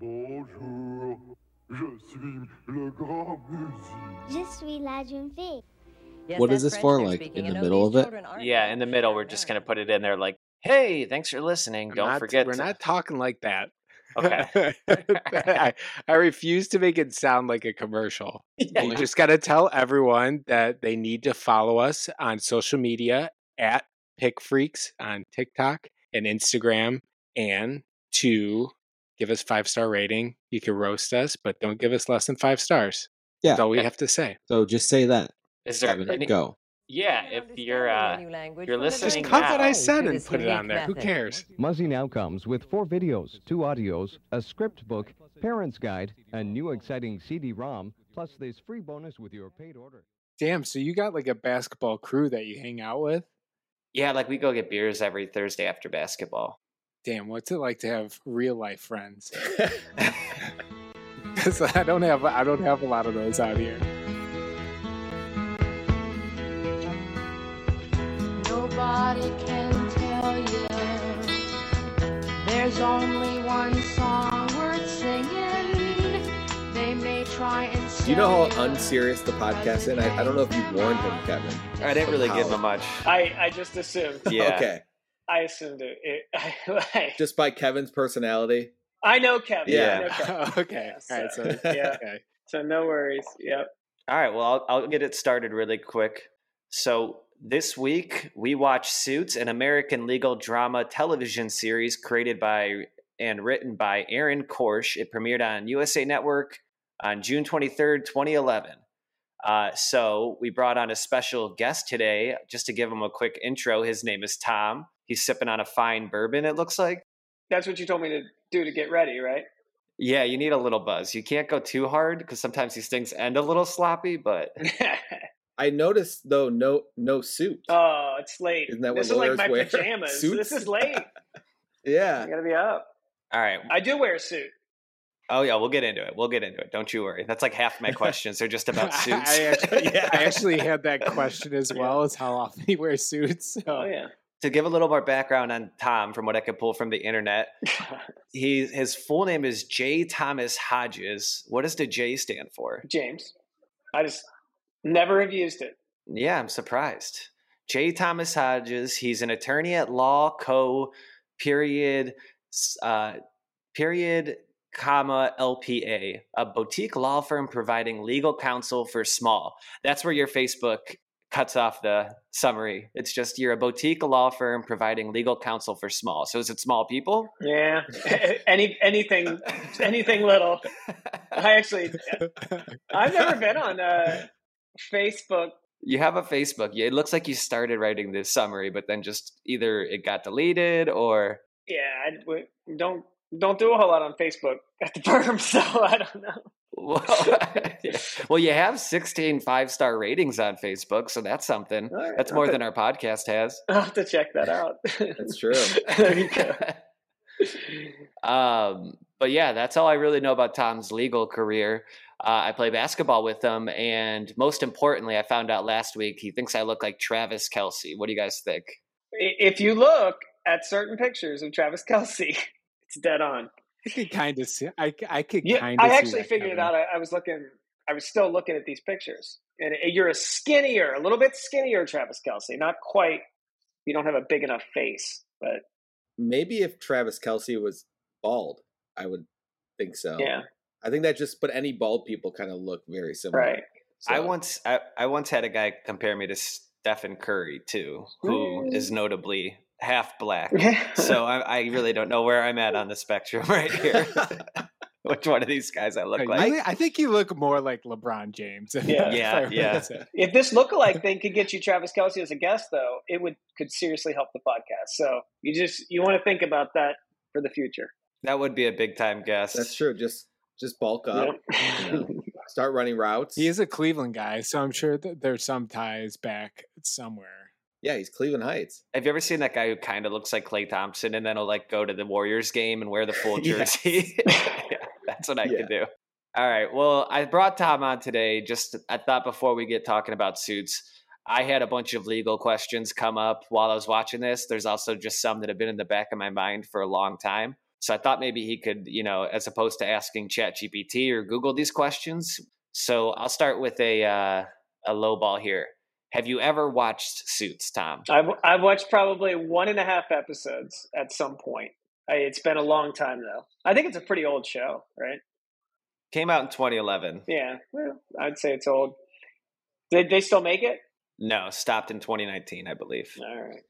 Bonjour, je suis le grand musique. Je suis la jeune fille. Yes, What is this for, like, speaking. in the know, middle of it? Yeah, in the middle, we're just gonna put it in there like, "Hey, thanks for listening. I'm Don't not- forget." We're to-" not talking like that. Okay. I, I refuse to make it sound like a commercial. Yeah, You just got to tell everyone that they need to follow us on social media at Pick Freaks on TikTok and Instagram, and to give us five star rating. You can roast us, but don't give us less than five stars. Yeah. That's all we have to say. So just say that. Is there Kevin, any? go. Yeah, if you're understanding uh, a you're listening Just cut what I said and put it on unique there. Who cares? Muzzy now comes with four videos, two audios, a script book, parent's guide, a new exciting CD-ROM, plus this free bonus with your paid order. Damn, so you got like a basketball crew that you hang out with? yeah, like we go get beers every Thursday after basketball. Damn, what's it like to have real life friends? 'Cause I don't have I don't have a lot of those out here. Nobody can tell you there's only one song worth singing. They may try and Do you know how unserious the podcast is? I, I don't know if you warned him, Kevin. I didn't really give him much. I, I just assumed. Yeah. Okay. I assumed it. it I, like, Just by Kevin's personality. I know Kevin. Yeah. I know Kevin. okay. Yeah, All right. So, so- yeah. okay. So no worries. Yep. All right, well, I'll, I'll get it started really quick. So, this week we watch Suits, an American legal drama television series created by and written by Aaron Korsh. It premiered on USA Network on June 23rd, 2011. Uh, so, we brought on a special guest today just to give him a quick intro. His name is Tom. He's sipping on a fine bourbon, it looks like. That's what you told me to do to get ready, right? Yeah, you need a little buzz. You can't go too hard because sometimes these things end a little sloppy, but I noticed though no no suit. oh, it's late. Isn't that what this is like lawyers my wear? pajamas. Suits? This is late. yeah. I gotta be up. all right. I do wear a suit. Oh yeah, we'll get into it. We'll get into it. Don't you worry. That's like half my questions. They're just about suits. I actually, Yeah. I actually had that question as well as how often he wears suits. Oh, so. Oh yeah. To give a little more background on Tom, from what I could pull from the internet, he his full name is J. Thomas Hodges. What does the J stand for? James. I just never have used it. Yeah, I'm surprised. J. Thomas Hodges. He's an attorney at law co. Period. Uh, period. Comma LPA, a boutique law firm providing legal counsel for small. That's where your Facebook cuts off the summary. It's just you're a boutique law firm providing legal counsel for small. So is it small people? Yeah. Any anything anything little. I actually I've never been on uh, Facebook. You have a Facebook. Yeah, It looks like you started writing this summary, but then just either it got deleted or Yeah, I, don't don't do a whole lot on Facebook at the firm, so I don't know. Well, well, you have 16 five star ratings on Facebook, so that's something. All right, That's more have than our podcast has. I'll have to check that out. That's true. there you go. um, but yeah, that's all I really know about Tom's legal career. Uh, I play basketball with him, and most importantly, I found out last week he thinks I look like Travis Kelce. What do you guys think? If you look at certain pictures of Travis Kelce, it's dead on. I could kind of see. I, I could Yeah, kind of. I actually figured it out. I, I was looking. I was still looking at these pictures, and you're a skinnier, a little bit skinnier Travis Kelce. Not quite. You don't have a big enough face, but Maybe if Travis Kelce was bald, I would think so. yeah, I think that just but any bald people kind of look very similar. right. So, I once I, I once had a guy compare me to Stephen Curry too, who is notably half black. so I, I really don't know where I'm at on the spectrum right here. Which one of these guys I look I, like? I think you look more like LeBron James. if- Yeah. if Yeah, I were to yeah. If this lookalike thing could get you Travis Kelce as a guest, though, it would could seriously help the podcast. So you just you want to think about that for the future. That would be a big time guest. that's true. Just just bulk up. Yep. you know, start running routes. He is a Cleveland guy, so I'm sure that there's some ties back somewhere. Yeah, he's Cleveland Heights. Have you ever seen that guy who kind of looks like Klay Thompson and then he'll like go to the Warriors game and wear the full jersey? yeah, that's what I Yeah. could do. All right. Well, I brought Tom on today. Just I thought before we get talking about suits, I had a bunch of legal questions come up while I was watching this. There's also just some that have been in the back of my mind for a long time. So I thought maybe he could, you know, as opposed to asking ChatGPT or Google these questions. So I'll start with a uh, a low ball here. Have you ever watched Suits, Tom? I've I've watched probably one and a half episodes at some point. I, it's been a long time though. I think it's a pretty old show, right? Came out in 2011. Yeah, well, I'd say it's old. Did they still make it? No, stopped in 2019, I believe. All right.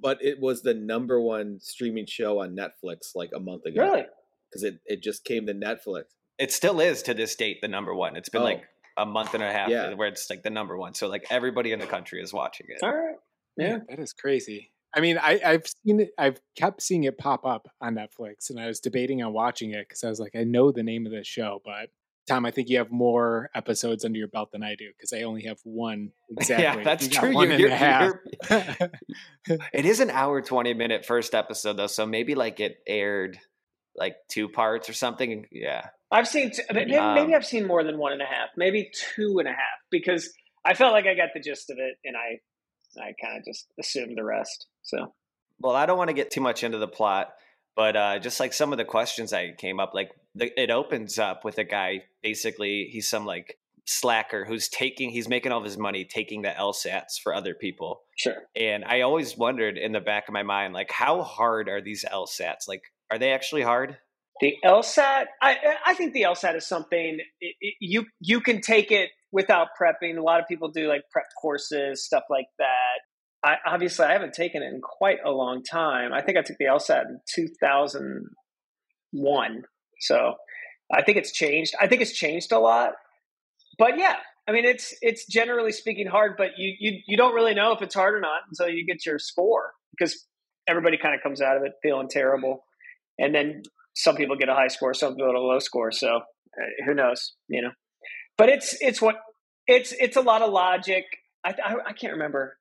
but it was the number one streaming show on Netflix like a month ago. Really? Because it, it just came to Netflix. It still is to this date the number one. It's been Oh. like a month and a half Yeah. where it's like the number one. So like everybody in the country is watching it. All right. Yeah. that is crazy. I mean, I, I've seen it. I've kept seeing it pop up on Netflix, and I was debating on watching it because I was like, I know the name of this show, but Tom, I think you have more episodes under your belt than I do because I only have one exactly. Yeah, that's You got true. One You- and a you're- half. It is an hour 20 minute first episode though, so maybe like it aired like two parts or something. Yeah. I've seen t- maybe, Um, maybe I've seen more than one and a half, maybe two and a half, because I felt like I got the gist of it, and I I kind of just assumed the rest. So Well, I don't want to get too much into the plot, but uh, just like some of the questions that came up, like the, it opens up with a guy. Basically, he's some like slacker who's taking, he's making all of his money taking the LSATs for other people. sure. And I always wondered in the back of my mind, like, how hard are these LSATs? Like, are they actually hard? The LSAT, I I think the LSAT is something it, it, you you can take it without prepping. A lot of people do like prep courses, stuff like that. I obviously I haven't taken it in quite a long time. I think I took the LSAT in two thousand one, so I think it's changed. I think it's changed a lot, but yeah, I mean it's it's generally speaking hard, but you you you don't really know if it's hard or not until you get your score because everybody kind of comes out of it feeling terrible, and then some people get a high score, some people get a low score. So uh, who knows, you know? But it's it's what it's it's a lot of logic. I, I I can't remember.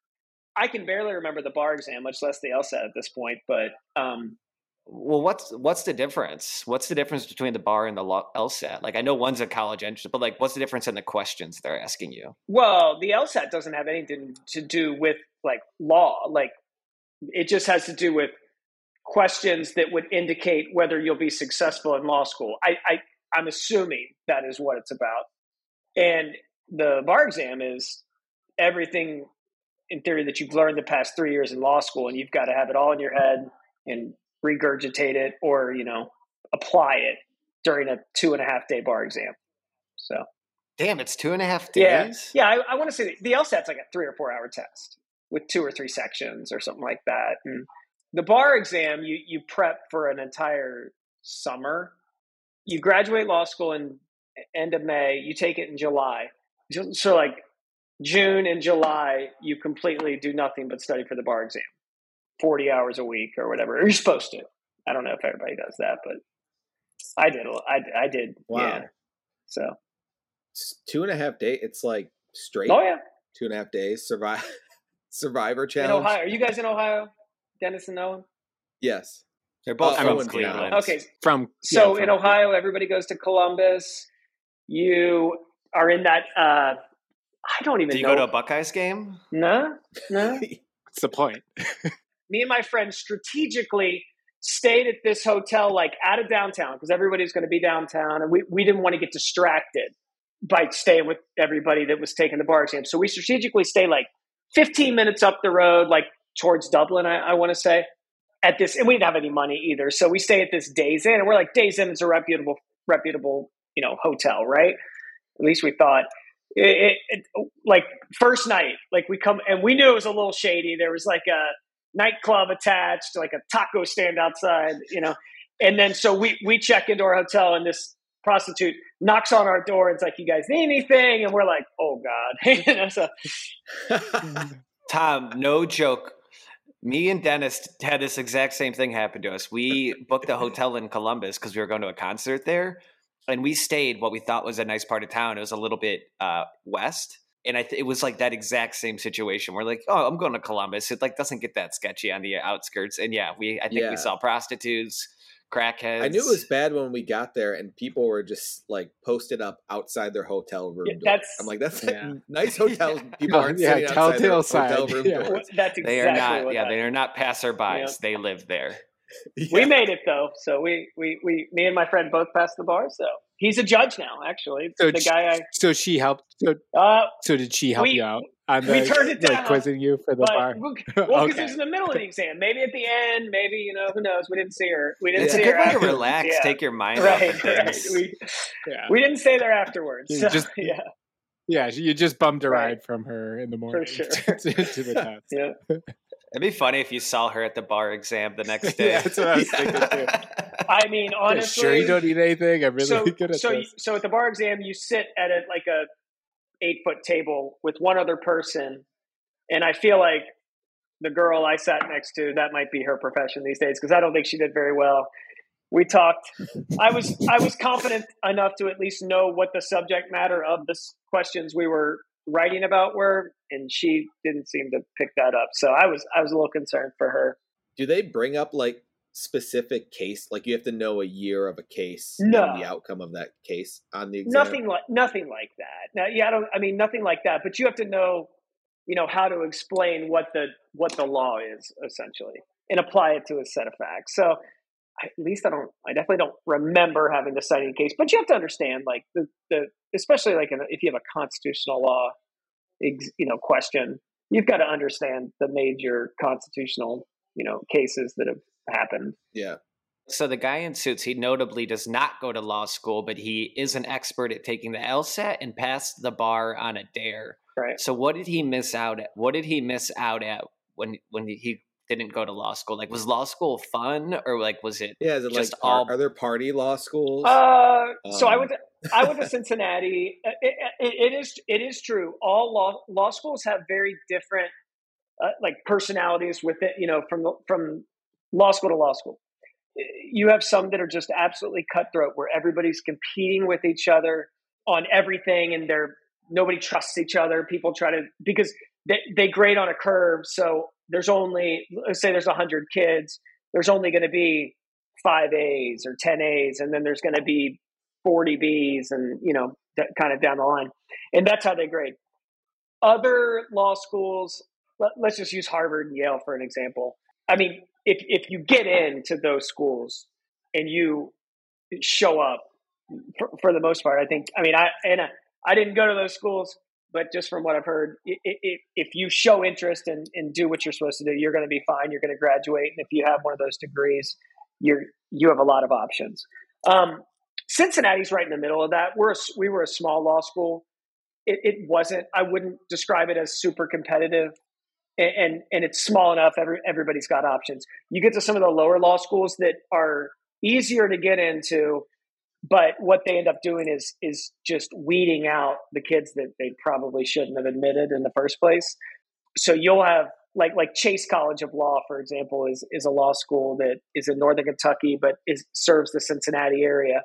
I can barely remember the bar exam, much less the LSAT at this point. But um, Well, what's what's the difference? What's the difference between the bar and the LSAT? Like, I know one's a college entrance, but like, what's the difference in the questions they're asking you? well, the LSAT doesn't have anything to do with like law. Like it just has to do with questions that would indicate whether you'll be successful in law school. I, I I'm assuming that is what it's about. And the bar exam is everything in theory that you've learned the past three years in law school, and you've got to have it all in your head and regurgitate it or you know apply it during a two and a half day bar exam. So Damn, it's two and a half days. yeah, I, I want to say the LSAT's like a three or four hour test with two or three sections or something like that. And the bar exam, you you prep for an entire summer. You graduate law school in end of May. You take it in July. So- like June and July, you completely do nothing but study for the bar exam, forty hours a week or whatever. You're supposed to. I don't know if everybody does that, but I did. I I did. Wow. Yeah. So It's two and a half day. It's like straight oh yeah. two and a half days. Survive Survivor challenge in. Ohio. Are you guys in Ohio? Dennis and Owen? Yes. They're both Uh, from Owen's Cleveland. Okay, From so yeah, in from- Ohio, everybody goes to Columbus. You are in that. Uh, I don't even Do you know. go to a Buckeyes game? no, no. What's the point? Me and my friend strategically stayed at this hotel, like out of downtown, because everybody's going to be downtown, and we we didn't want to get distracted by staying with everybody that was taking the bar exam. So we strategically stay like 15 minutes up the road, like towards Dublin, I, I want to say, at this, and we didn't have any money either. So we stay at this Days Inn, and we're like, Days Inn is a reputable, reputable, you know, hotel, right? At least we thought. It, it, it, like first night, like we come and we knew it was a little shady. There was like a nightclub attached, like a taco stand outside, you know. And then so we we check into our hotel, and this prostitute knocks on our door and it's like, "You guys need anything?" And we're like, "Oh God!" so Tom, no joke. Me and Dennis had this exact same thing happen to us. We booked a hotel in Columbus because we were going to a concert there, and we stayed what we thought was a nice part of town. It was a little bit uh, west, and I th- it was like that exact same situation. We're like, "Oh, I'm going to Columbus." It like doesn't get that sketchy on the outskirts, and yeah, we I think Yeah. we saw prostitutes, crackheads. I knew it was bad when we got there and people were just like posted up outside their hotel room Yeah, that's- I'm like, that's Yeah. nice hotels. People aren't yeah, sitting outside their telltale hotel room Yeah. that's exactly They are not. what Yeah, I- they are not passerbys. Yeah. They live there. We made it though, so we, we we me and my friend both passed the bar. So he's a judge now. Actually, So the sh- guy So she helped. So, uh, so did she help We- you out on we the turned it like down, quizzing you for the but bar? well, because Okay. it was in the middle of the exam. Maybe at the end, maybe you know who knows. We didn't see her. We didn't It's a good her. way to relax, Yeah. take your mind off right, of right. things. We Yeah. we didn't stay there afterwards. So, just- yeah, Yeah, you just bummed a Right. ride from her in the morning For sure. to, to the test. yeah. It'd be funny if you saw her at the bar exam the next day. Yeah, that's what I was thinking too. I mean, Yeah, honestly, sure, you don't need anything. I'm really so, good at so, you- this. so at the bar exam, you sit at a, like a eight foot table with one other person, and I feel like the girl I sat next to that might be her profession these days because I don't think she did very well. We talked. I was I was confident enough to at least know what the subject matter of the questions we were writing about were, and she didn't seem to pick that up. So I was I was a little concerned for her. Do they bring up like specific case? Like you have to know a year of a case No. and the outcome of that case on the exam? Nothing like nothing like that. Now, yeah, I don't. I mean, nothing like that. But you have to know, you know, how to explain what the what the law is essentially, and apply it to a set of facts. So, I, at least I don't. I definitely don't remember having to cite any case. But you have to understand, like the the especially like in, if you have a constitutional law, ex, you know, question, you've got to understand the major constitutional, you know, cases that have happened. Yeah. So the guy in suits, he notably does not go to law school, but he is an expert at taking the LSAT and passed the bar on a dare. Right. So what did he miss out at? What did he miss out at when when he didn't go to law school? Like was law school fun or like was it? Yeah. Is it Just like all- are there party law schools? Uh, so I Um, went to I went to Cincinnati. Uh, It, it, it is it is true. All law law schools have very different uh, like personalities with it. You know, from from law school to law school. You have some that are just absolutely cutthroat, where everybody's competing with each other on everything, and they're nobody trusts each other. People try to because they, they grade on a curve. So there's only let's say there's hundred kids. There's only going to be five A's or ten A's, and then there's going to be 40 B's and, you know, that kind of down the line. And that's how they grade. Other law schools, let, let's just use Harvard and Yale for an example. I mean, if, if you get into those schools and you show up for, for the most part, I think, I mean, I, and I, I didn't go to those schools, but just from what I've heard, i i if you show interest and, and do what you're supposed to do, you're going to be fine. You're going to graduate. And if you have one of those degrees, you're, you have a lot of options. Um, Cincinnati's right in the middle of that. We're a, we were a small law school. It, it wasn't. I wouldn't describe it as super competitive, and, and and it's small enough. Every everybody's got options. You get to some of the lower law schools that are easier to get into, but what they end up doing is is just weeding out the kids that they probably shouldn't have admitted in the first place. So you'll have like like Chase College of Law, for example, is is a law school that is in northern Kentucky, but is serves the Cincinnati area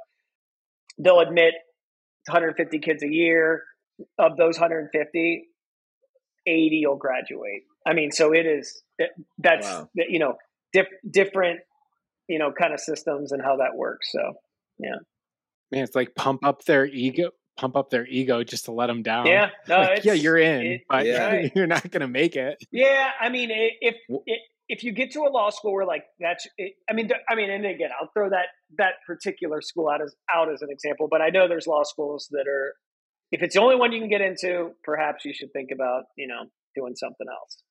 they'll admit 150 kids a year. Of those 150, 80 will graduate. I mean, so it is eh, that's Wow. Eh, you know diff, different you know kind of systems and how that works. So yeah, Man, it's like pump up their ego, pump up their ego just to let them down. yeah, no, Like, it's, yeah, you're in, it- but Yeah. you're not gonna make it. Yeah, I mean, if if you get to a law school where like that's, it, I mean, I mean, and again, I'll throw that that particular school out as out as an example, but I know there's law schools that are, if it's the only one you can get into, perhaps you should think about, you know, doing something else.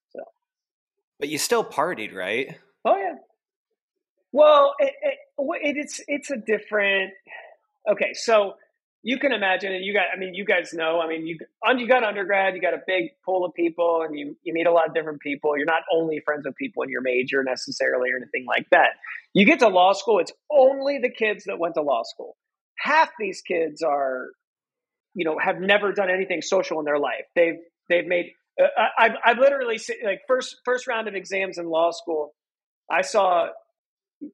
But you still partied, right? oh yeah, well, it, it, it, it's it's a different. Okay, so you can imagine, and you got, I mean, you guys know, I mean, you you got undergrad, you got a big pool of people, and you you meet a lot of different people. You're not only friends with people in your major necessarily, or anything like that. You get to law school, it's only the kids that went to law school. Half these kids are, you know, have never done anything social in their life. They've they've made. I, I've I've literally se- like first first round of exams in law school. I saw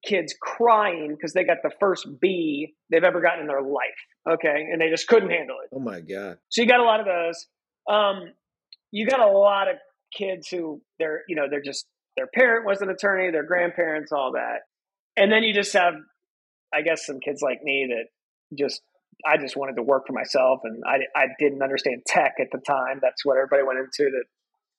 kids crying because they got the first B they've ever gotten in their life. Okay, and they just couldn't handle it. Oh my god. So you got a lot of those. Um, you got a lot of kids who they're you know they're just their parent was an attorney, their grandparents, all that, and then you just have, I guess, some kids like me that just I just wanted to work for myself, and I I didn't understand tech at the time. That's what everybody went into that,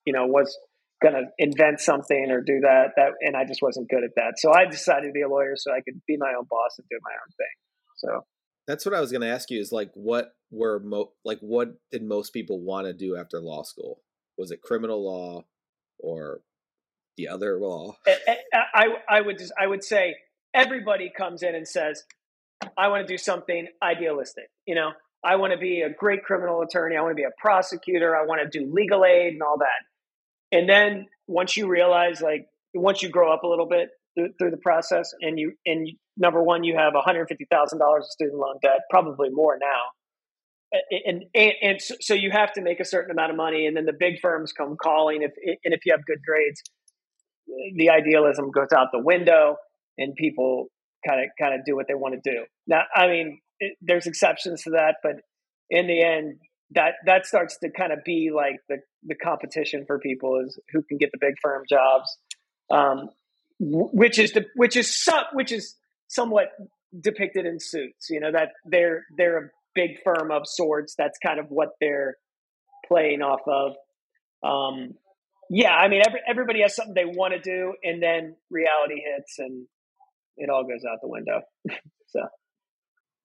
you know, was gonna invent something or do that that and I just wasn't good at that. So I decided to be a lawyer so I could be my own boss and do my own thing. So That's what I was going to ask you. Is like, what were mo- like, what did most people want to do after law school? Was it criminal law or the other law? I, I, I would just I would say everybody comes in and says, I want to do something idealistic. You know, I want to be a great criminal attorney. I want to be a prosecutor. I want to do legal aid and all that. And then once you realize, like, once you grow up a little bit through, the process, and you and you, number one, you have one hundred fifty thousand dollars of student loan debt, probably more now. And, and and so you have to make a certain amount of money, and then the big firms come calling. If and if you have good grades, the idealism goes out the window, and people kind of kind of do what they want to do. Now, I mean, it, there's exceptions to that, but in the end, that that starts to kind of be like the the competition for people is who can get the big firm jobs, um, which is the which is some, which is somewhat depicted in suits. You know that they're they're a big firm of sorts. That's kind of what they're playing off of. Um, yeah, I mean, every, everybody has something they want to do, and then reality hits, and it all goes out the window. so.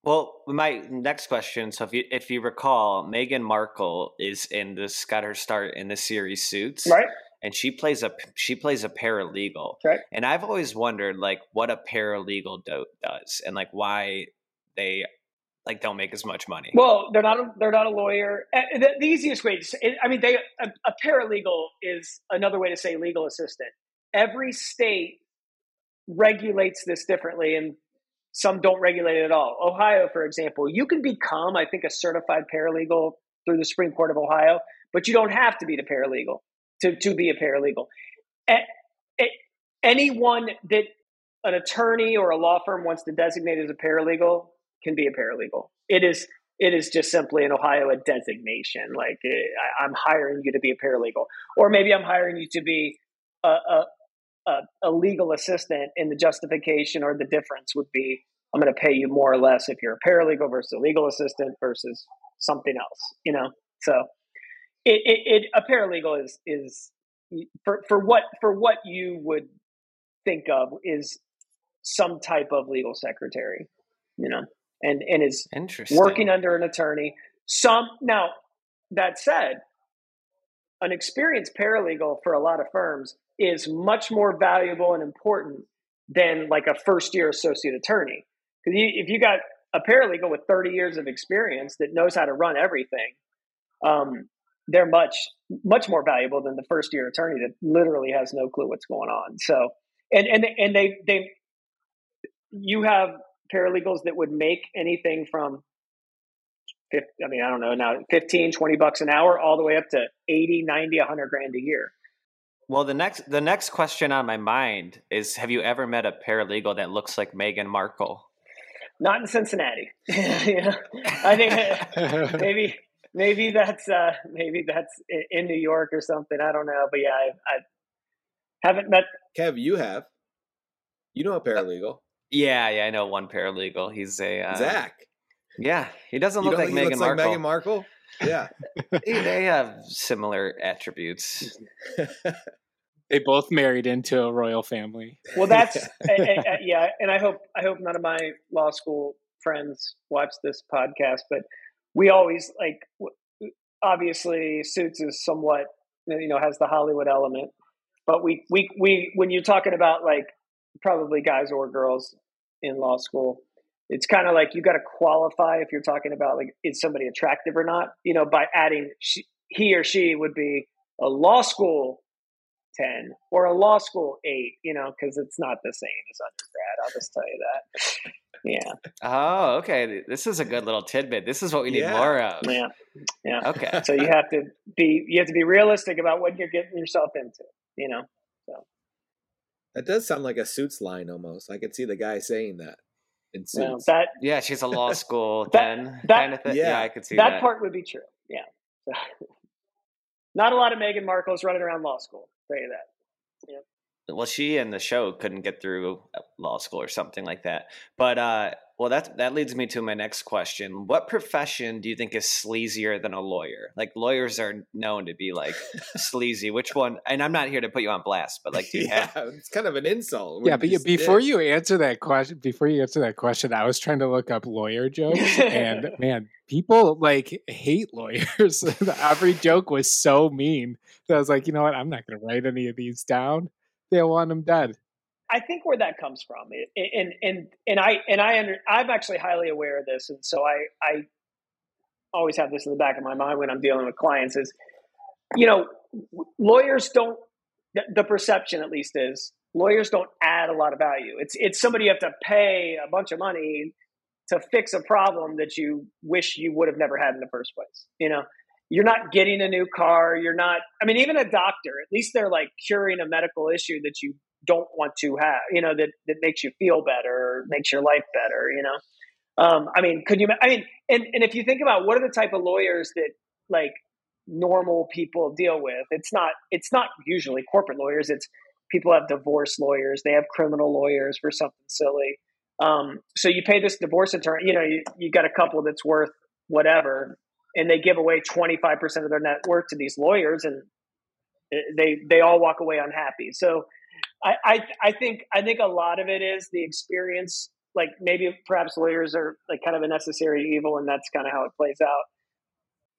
Well, my next question. So, if you if you recall, Meghan Markle is in this got her start in the series Suits, right? And she plays a she plays a paralegal, right? And I've always wondered like what a paralegal do, does and like why they like don't make as much money. Well, they're not a, they're not a lawyer. The, the easiest way to say, I mean, they a, a paralegal is another way to say legal assistant. Every state regulates this differently, and some don't regulate it at all. Ohio, for example, you can become, I think, a certified paralegal through the Supreme Court of Ohio, but you don't have to be the paralegal to, to be a paralegal. anyone that an attorney or a law firm wants to designate as a paralegal can be a paralegal. It is it is just simply in Ohio a designation. Like eh, I'm hiring you to be a paralegal, or maybe I'm hiring you to be a, a, a, a legal assistant. And the justification or the difference would be I'm going to pay you more or less if you're a paralegal versus a legal assistant versus something else. You know, so it, it, it a paralegal is is for for what for what you would think of is some type of legal secretary. You know and and is working under an attorney. Some now that said, an experienced paralegal for a lot of firms is much more valuable and important than like a first year associate attorney. Because if you got a paralegal with 30 years of experience that knows how to run everything, um, they're much much more valuable than the first year attorney that literally has no clue what's going on. So and and and they they you have paralegals that would make anything from 50, I mean, I don't know now, 15, 20 bucks an hour, all the way up to 80, 90, 100 grand a year. Well, the next the next question on my mind is: Have you ever met a paralegal that looks like Meghan Markle? Not in Cincinnati. yeah. I think maybe maybe that's uh, maybe that's in New York or something. I don't know, but yeah, I, I haven't met. Kev, you have. You know a paralegal. Yeah, yeah, I know one paralegal. He's a uh, Zach. Yeah, he doesn't look like Meghan Markle. Like Meghan Markle. Yeah, they have similar attributes. They both married into a royal family. Well, that's yeah, and I hope I hope none of my law school friends watch this podcast, but we always like obviously Suits is somewhat you know has the Hollywood element, but we we we when you're talking about like probably guys or girls in law school. It's kind of like you got to qualify if you're talking about like is somebody attractive or not. You know, by adding she, he or she would be a law school ten or a law school eight. You know, because it's not the same as undergrad. I'll just tell you that. Yeah. Oh, okay. This is a good little tidbit. This is what we need Yeah. more of. Yeah. Yeah. Okay. So you have to be you have to be realistic about what you're getting yourself into. You know. That does sound like a suits line almost. I could see the guy saying that in suits. Well, that Yeah, she's a law school That- then that- kind of thing. Yeah, yeah, I could see that that. part would be true. Yeah. Not a lot of Meghan Markles running around law school. I'll tell you that. well, she and the show couldn't get through uh, law school or something like that. But uh, Well, that that leads me to my next question. What profession do you think is sleazier than a lawyer? Like lawyers are known to be like sleazy. Which one? And I'm not here to put you on blast, but like, do you yeah, have? it's kind of an insult. Yeah, but you you, before did. you answer that question, before you answer that question, I was trying to look up lawyer jokes, and man, people like hate lawyers. Every joke was so mean. So I was like, you know what? I'm not going to write any of these down. They want them dead. I think where that comes from, and and and I and I under, I'm actually highly aware of this, and so I I always have this in the back of my mind when I'm dealing with clients is, you know, lawyers don't. The, the perception, at least, is lawyers don't add a lot of value. It's it's somebody you have to pay a bunch of money to fix a problem that you wish you would have never had in the first place. You know, you're not getting a new car. You're not. I mean, even a doctor. At least they're like curing a medical issue that you don't want to have. You know, that that makes you feel better, makes your life better. You know. Um, I mean, could you? I mean, and and if you think about what are the type of lawyers that like normal people deal with, it's not it's not usually corporate lawyers. It's people have divorce lawyers. They have criminal lawyers for something silly. Um, so you pay this divorce attorney. You know, you, you got a couple that's worth whatever, and they give away twenty five percent of their net worth to these lawyers, and they they all walk away unhappy. So I, I I think I think a lot of it is the experience. Like maybe perhaps lawyers are like kind of a necessary evil, and that's kind of how it plays out.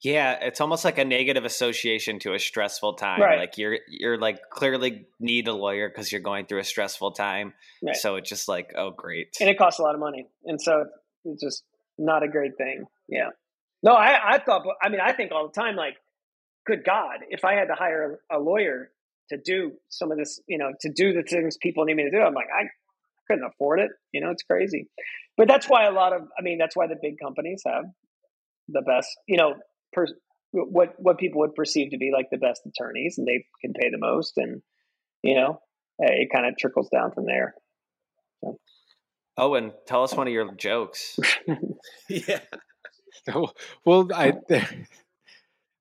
Yeah, it's almost like a negative association to a stressful time. Right. Like you're you're like clearly need a lawyer because you're going through a stressful time. Right. So it's just like, oh, great. and it costs a lot of money, and so it's just not a great thing. Yeah. No, I, I thought. I mean, I think all the time, like, good God, if I had to hire a lawyer to do some of this, you know, to do the things people need me to do, I'm like, I couldn't afford it. You know, it's crazy. But that's why a lot of, I mean, that's why the big companies have the best, you know, per, what what people would perceive to be like the best attorneys, and they can pay the most, and you know, it kind of trickles down from there. Oh, and tell us one of your jokes. yeah, well, I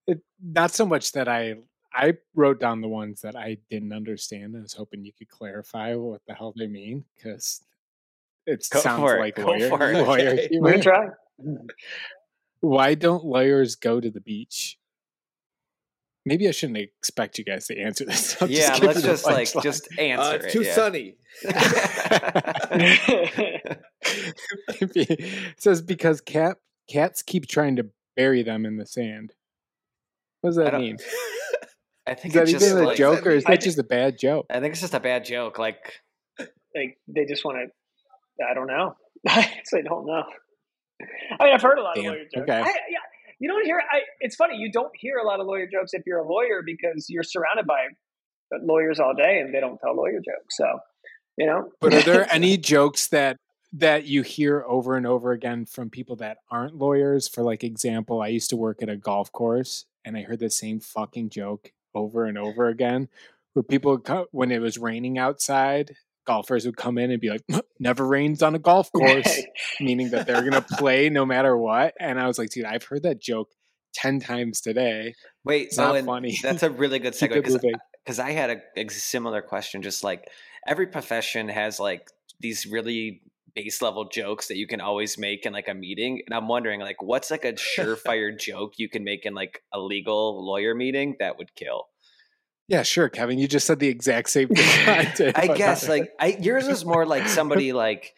it, not so much that I I wrote down the ones that I didn't understand. I was hoping you could clarify what the hell they mean because it Go sounds for it. like Go lawyer, for it. lawyer Okay. We're gonna try. Why don't lawyers go to the beach? Maybe I shouldn't expect you guys to answer this. I'll yeah, give let's just like punchline. just uh, answer it's it. too yeah. sunny. it says because cat cats keep trying to bury them in the sand. What does that mean? I think Is that it's just a like, joke or is I that just a bad joke? I think it's just a bad joke. Like like they just want to. I don't know. I actually don't know. I mean, I've heard a lot Damn, of lawyer jokes. okay. I, yeah, you don't hear. I, it's funny. You don't hear a lot of lawyer jokes if you're a lawyer because you're surrounded by lawyers all day and they don't tell lawyer jokes. So, you know. But are there any jokes that that you hear over and over again from people that aren't lawyers? For like example, I used to work at a golf course and I heard the same fucking joke over and over again where people would co- when it was raining outside, golfers would come in and be like, "Never rains on a golf course." meaning that they're going to play no matter what. And I was like, dude, I've heard that joke 10 times today. wait, It's not funny. That's a really good segue because I had a, a similar question. Just like every profession has like these really base level jokes that you can always make in like a meeting, and I'm wondering like what's like a surefire joke you can make in like a legal lawyer meeting that would kill. Yeah, sure, Kevin. You just said the exact same thing. I, did, I guess not- like I, yours is more like somebody like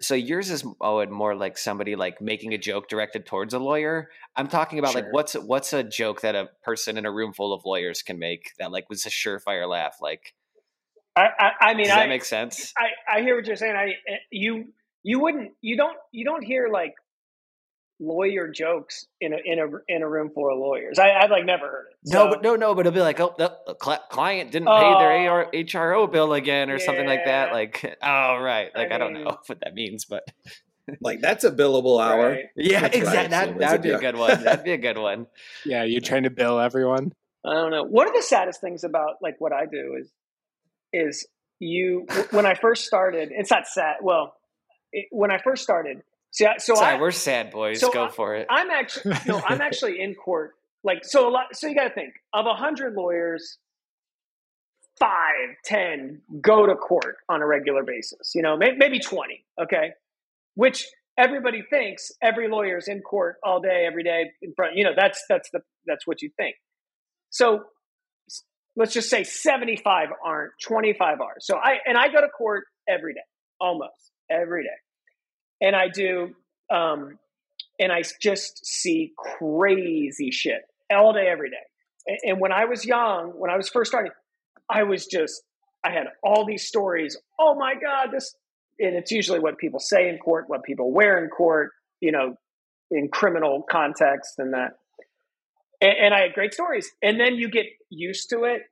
so yours is oh and more like somebody like making a joke directed towards a lawyer. I'm talking about like Sure. what's what's a joke that a person in a room full of lawyers can make that like was a surefire laugh. Like I, I, I mean, does that I, make sense? I, I hear what you're saying. I, eh, you, you wouldn't, you don't, you don't hear like lawyer jokes in a in a in a room full of lawyers. I, I've like never heard it. No, but no, no, but it'll be like, oh, the the client didn't pay their Oh. AR, HRO bill again, or something like that. Like, oh, right, I like I, don't know what that means, but Like that's a billable hour. Right. yeah, That's exactly. right, That that would be a- a good one. That'd be a good one. yeah, you're trying to bill everyone. I don't know. One of the saddest things about like what I do is is you when I first started. It's not sad. Well, it, when I first started, see, so Sorry, I, we're sad boys. so Go I- for it. I'm actually no, I'm actually in court. Like so, a lot. So you got to think of a hundred lawyers, five, ten go to court on a regular basis. You know, may, maybe twenty. Okay, which everybody thinks every lawyer is in court all day, every day in front. You know, that's that's the that's what you think. So let's just say 75 aren't, 25 are. So I and I go to court every day, almost every day, and I do, um, and I just see crazy shit all day, every day. And, and when I was young, when I was first starting, I was just I had all these stories. Oh my god, this and it's usually what people say in court, what people wear in court, you know, in criminal context and that. And, and I had great stories. And then you get used to it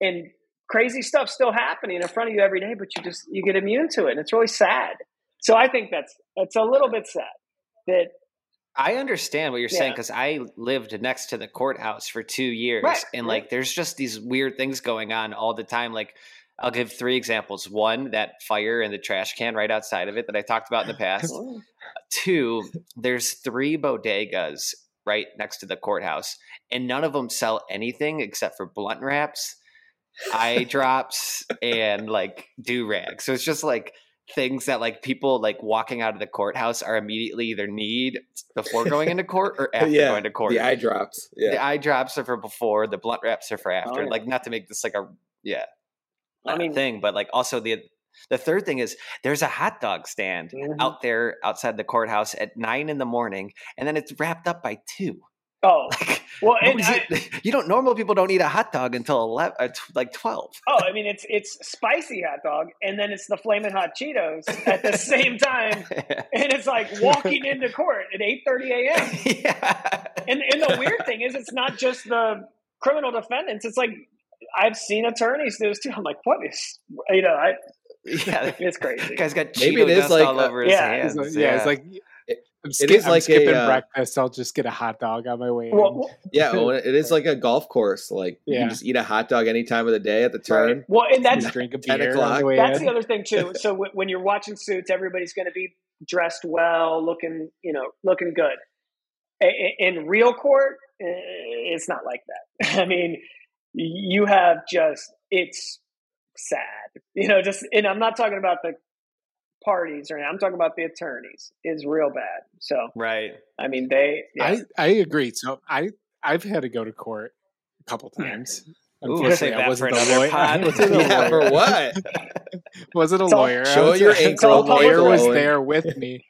and crazy stuff still happening in front of you every day, but you just you get immune to it. And it's really sad. So I think that's that's a little bit sad that I understand what you're saying because I lived next to the courthouse for two years, Right, and like, there's just these weird things going on all the time. Like, I'll give three examples. One, that fire in the trash can right outside of it that I talked about in the past. Two, there's three bodegas right next to the courthouse, and none of them sell anything except for blunt wraps, eye drops, and like do rags. So it's just like things that like people like walking out of the courthouse are immediately either need before going into court or after yeah, going to court. the eye drops. Yeah. The eye drops are for before, the blunt wraps are for after. Oh, yeah. Like not to make this like a yeah I mean- thing, but like also the the third thing is there's a hot dog stand Mhm. out there outside the courthouse at nine in the morning, and then it's wrapped up by two. oh Like, well and I, you don't normal people don't eat a hot dog until 11, uh, like twelve. oh I mean it's it's spicy hot dog and then it's the flaming hot Cheetos at the same time and it's like walking into court at 8:30 a.m. yeah. And and the weird thing is, it's not just the criminal defendants. It's like I've seen attorneys do this too. I'm like, what is you know? I yeah. it's crazy. Guy's got Maybe Cheeto it is dust like all a- over his Yeah. hands. It's like- yeah, it's like It- I'm, skip, is I'm like a, skipping uh, breakfast. I'll just get a hot dog on my way. in. well, yeah. Owen, it is like a golf course. Like you can just eat a hot dog any time of the day at the right. turn. well, and that's Just drink a 10 beer on o'clock. the way that's in. the other thing too. So w- when you're watching Suits, everybody's going to be dressed well, looking you know, looking good. I- I- In real court, eh, it's not like that. I mean, you have just it's sad, you know. Just and I'm not talking about the parties or I'm talking about the attorneys. Is real bad. So right. I mean, they yeah. I I agree. So I I've had to go to court a couple times. Ooh, Unfortunately, save I wasn't for a lawyer. I pod. wasn't a Yeah, lawyer. for what? was it a It's lawyer. I Show was- your the ankle, lawyer was there with me.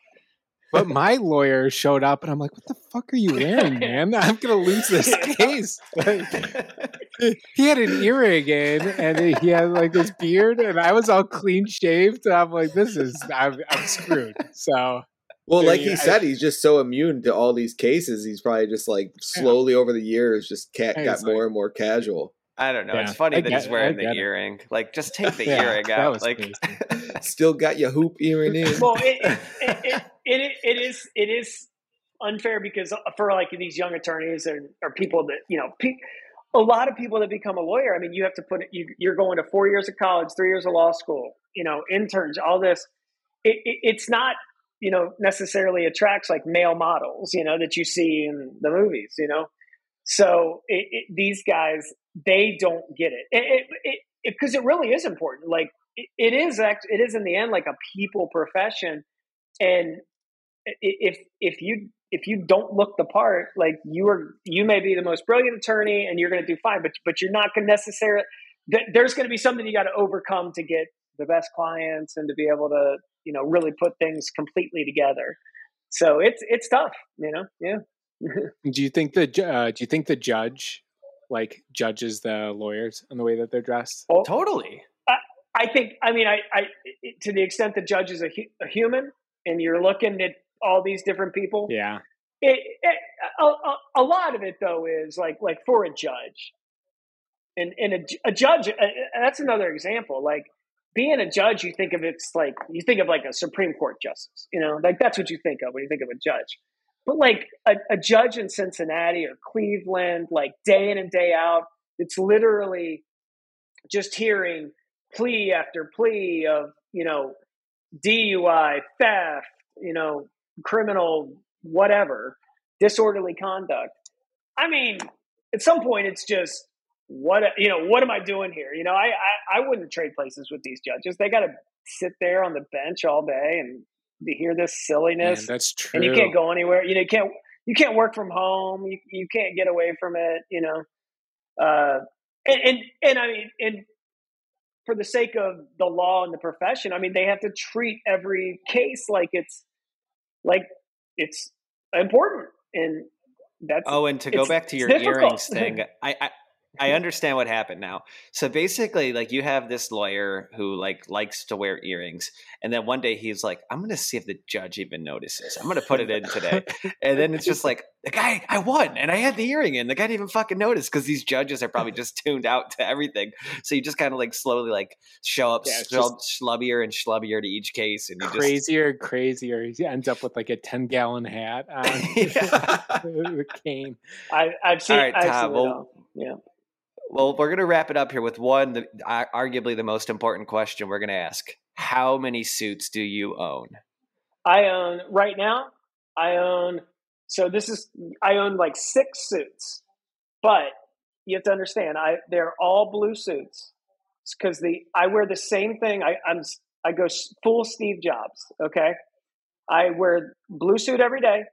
But my lawyer showed up, and I'm like, "What the fuck are you wearing, man? I'm gonna lose this case." Like, he had an earring in, and he had like this beard, and I was all clean shaved. And I'm like, "This is I'm, I'm screwed." So Well, like he said, he's just so immune to all these cases. He's probably just like slowly over the years, just cat got more and more casual. I don't know. Yeah, it's funny I that he's wearing I the get it. earring. Like, just take the Yeah, earring that out. was Like. Still got your hoop earring in. well, it, it, it, it, it is it is unfair because uh, for like these young attorneys and or people that you know, pe- a lot of people that become a lawyer. I mean, you have to put you, you're going to four years of college, three years of law school, you know, interns, all this. It, it, it's not you know necessarily attracts like male models, you know, that you see in the movies, you know. So it, it, these guys, they don't get it, because it, it, really is important. Like it, is it is in the end like a people profession, and if if you if you don't look the part, like you are, you may be the most brilliant attorney, and you're going to do fine, but but you're not going to necessarily. There's going to be something you got to overcome to get the best clients and to be able to you know really put things completely together. So it's it's tough, you know. Yeah. Do you think the uh, do you think the judge like judges the lawyers on the way that they're dressed? Well, totally. I think, I mean, I, I, to the extent the judge is a, hu- a human and you're looking at all these different people, Yeah, it, it, a, a, a lot of it though is like, like for a judge and, and a, a judge, uh, that's another example. Like being a judge, you think of it's like, you think of like a Supreme Court justice, you know, like that's what you think of when you think of a judge. But like a, a judge in Cincinnati or Cleveland, like day in and day out, it's literally just hearing plea after plea of you know DUI, theft, you know, criminal whatever, disorderly conduct. I mean, at some point, it's just what you know. What am I doing here? You know, I I, I wouldn't trade places with these judges. They got to sit there on the bench all day and to hear this Man, silliness, that's true. and you can't go anywhere. You know, you can't you can't work from home. You you can't get away from it. You know, uh, and and and I mean, and for the sake of the law and the profession, I mean, they have to treat every case like it's like it's important, and that's Oh, and to go back to your difficult. earrings thing, I, I I understand what happened now. So basically, like you have this lawyer who like likes to wear earrings, and then one day he's like, "I'm going to see if the judge even notices. I'm going to put it in today." and then it's just like the guy I won, and I had the earring in. The guy didn't even fucking notice because these judges are probably just tuned out to everything. So you just kind of like slowly like show up Yeah, schlub- schlubbier and schlubbier to each case, and you just crazier and crazier. He ends up with like a ten gallon hat on the cane. I, I've seen. All right, I've Tom, seen it well, all. Yeah. Well, we're going to wrap it up here with one, the, ar- arguably the most important question we're going to ask. How many suits do you own? I own right now. I own so this is I own like six suits, but you have to understand I they're all blue suits because the I wear the same thing. I I'm I go full Steve Jobs. Okay, I wear blue suit every day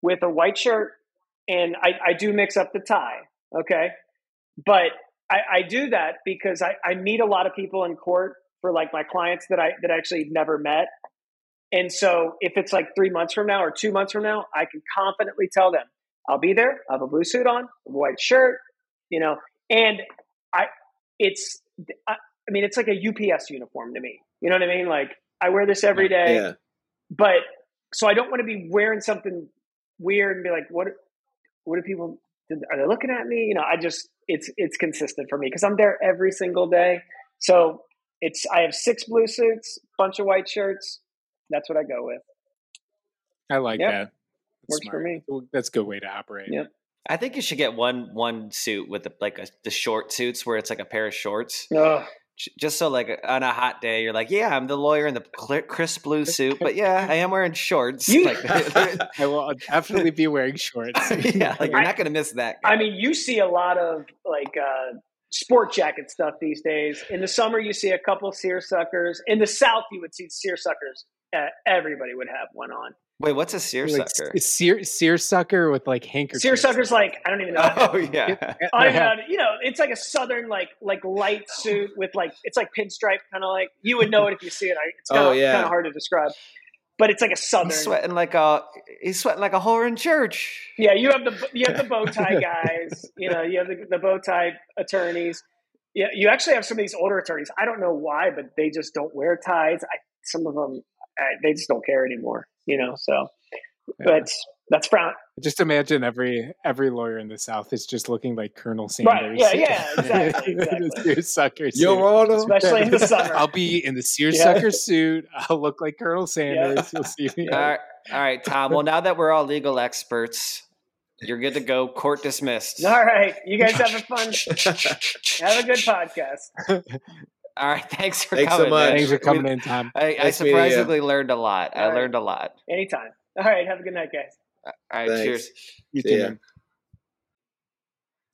with a white shirt, and I I do mix up the tie. Okay, but I, I do that because I, I meet a lot of people in court for like my clients that I that I actually never met. And so if it's like three months from now or two months from now, I can confidently tell them I'll be there. I have a blue suit on, a white shirt, you know, and I it's I, I mean it's like a UPS uniform to me. You know what I mean? Like I wear this every day, Yeah. but so I don't want to be wearing something weird and be like, what what do people are they looking at me? You know, I just it's it's consistent for me because I'm there every single day. So it's I have six blue suits, bunch of white shirts. That's what I go with. I like Yep. that. That's Works for me. That's a good way to operate. Yep. I think you should get one one suit with the, like a, the short suits where it's like a pair of shorts, Ugh. J- just so like on a hot day you're like, yeah, I'm the lawyer in the clear, crisp blue suit, but yeah, I am wearing shorts. You- like, I will definitely be wearing shorts. yeah, like you're not gonna miss that. Guy. I mean, you see a lot of like uh, sport jacket stuff these days. In the summer, you see a couple seersuckers. In the South, you would see seersuckers. Uh, everybody would have one on. Wait, what's a like seersucker? s- sear, seersucker with like handkerchiefs. Seersuckers, like I don't even know. oh yeah, I don't know, you know, it's like a southern like like light suit with like it's like pinstripe kind of like you would know it if you see it. It's kind of Oh, yeah. kind of hard to describe, but it's like a southern. he's sweating like a he's sweating like a whore in church. Yeah, you have the you have the bow tie guys. you know, you have the, the bow tie attorneys. Yeah, you actually have some of these older attorneys. I don't know why, but they just don't wear ties. I, some of them, uh, they just don't care anymore. You know, so but that's frown. Just imagine every every lawyer in the South is just looking like Colonel Sanders. Right, yeah, yeah, exactly, The exactly. seersucker Your suit. Honor. Especially in the summer. I'll be in the seersucker suit. I'll look like Colonel Sanders. You'll see me. All right, all right, Tom. Well, now that we're all legal experts, you're good to go. Court dismissed. All right, you guys have a fun, have a good podcast. All right, thanks for Thanks so much. man. Thanks for coming We- in, Tom. I, I Nice meeting you. surprisingly learned a lot. I All right. learned a lot. Anytime. All right, have a good night, guys. All right, Thanks. cheers. You See too,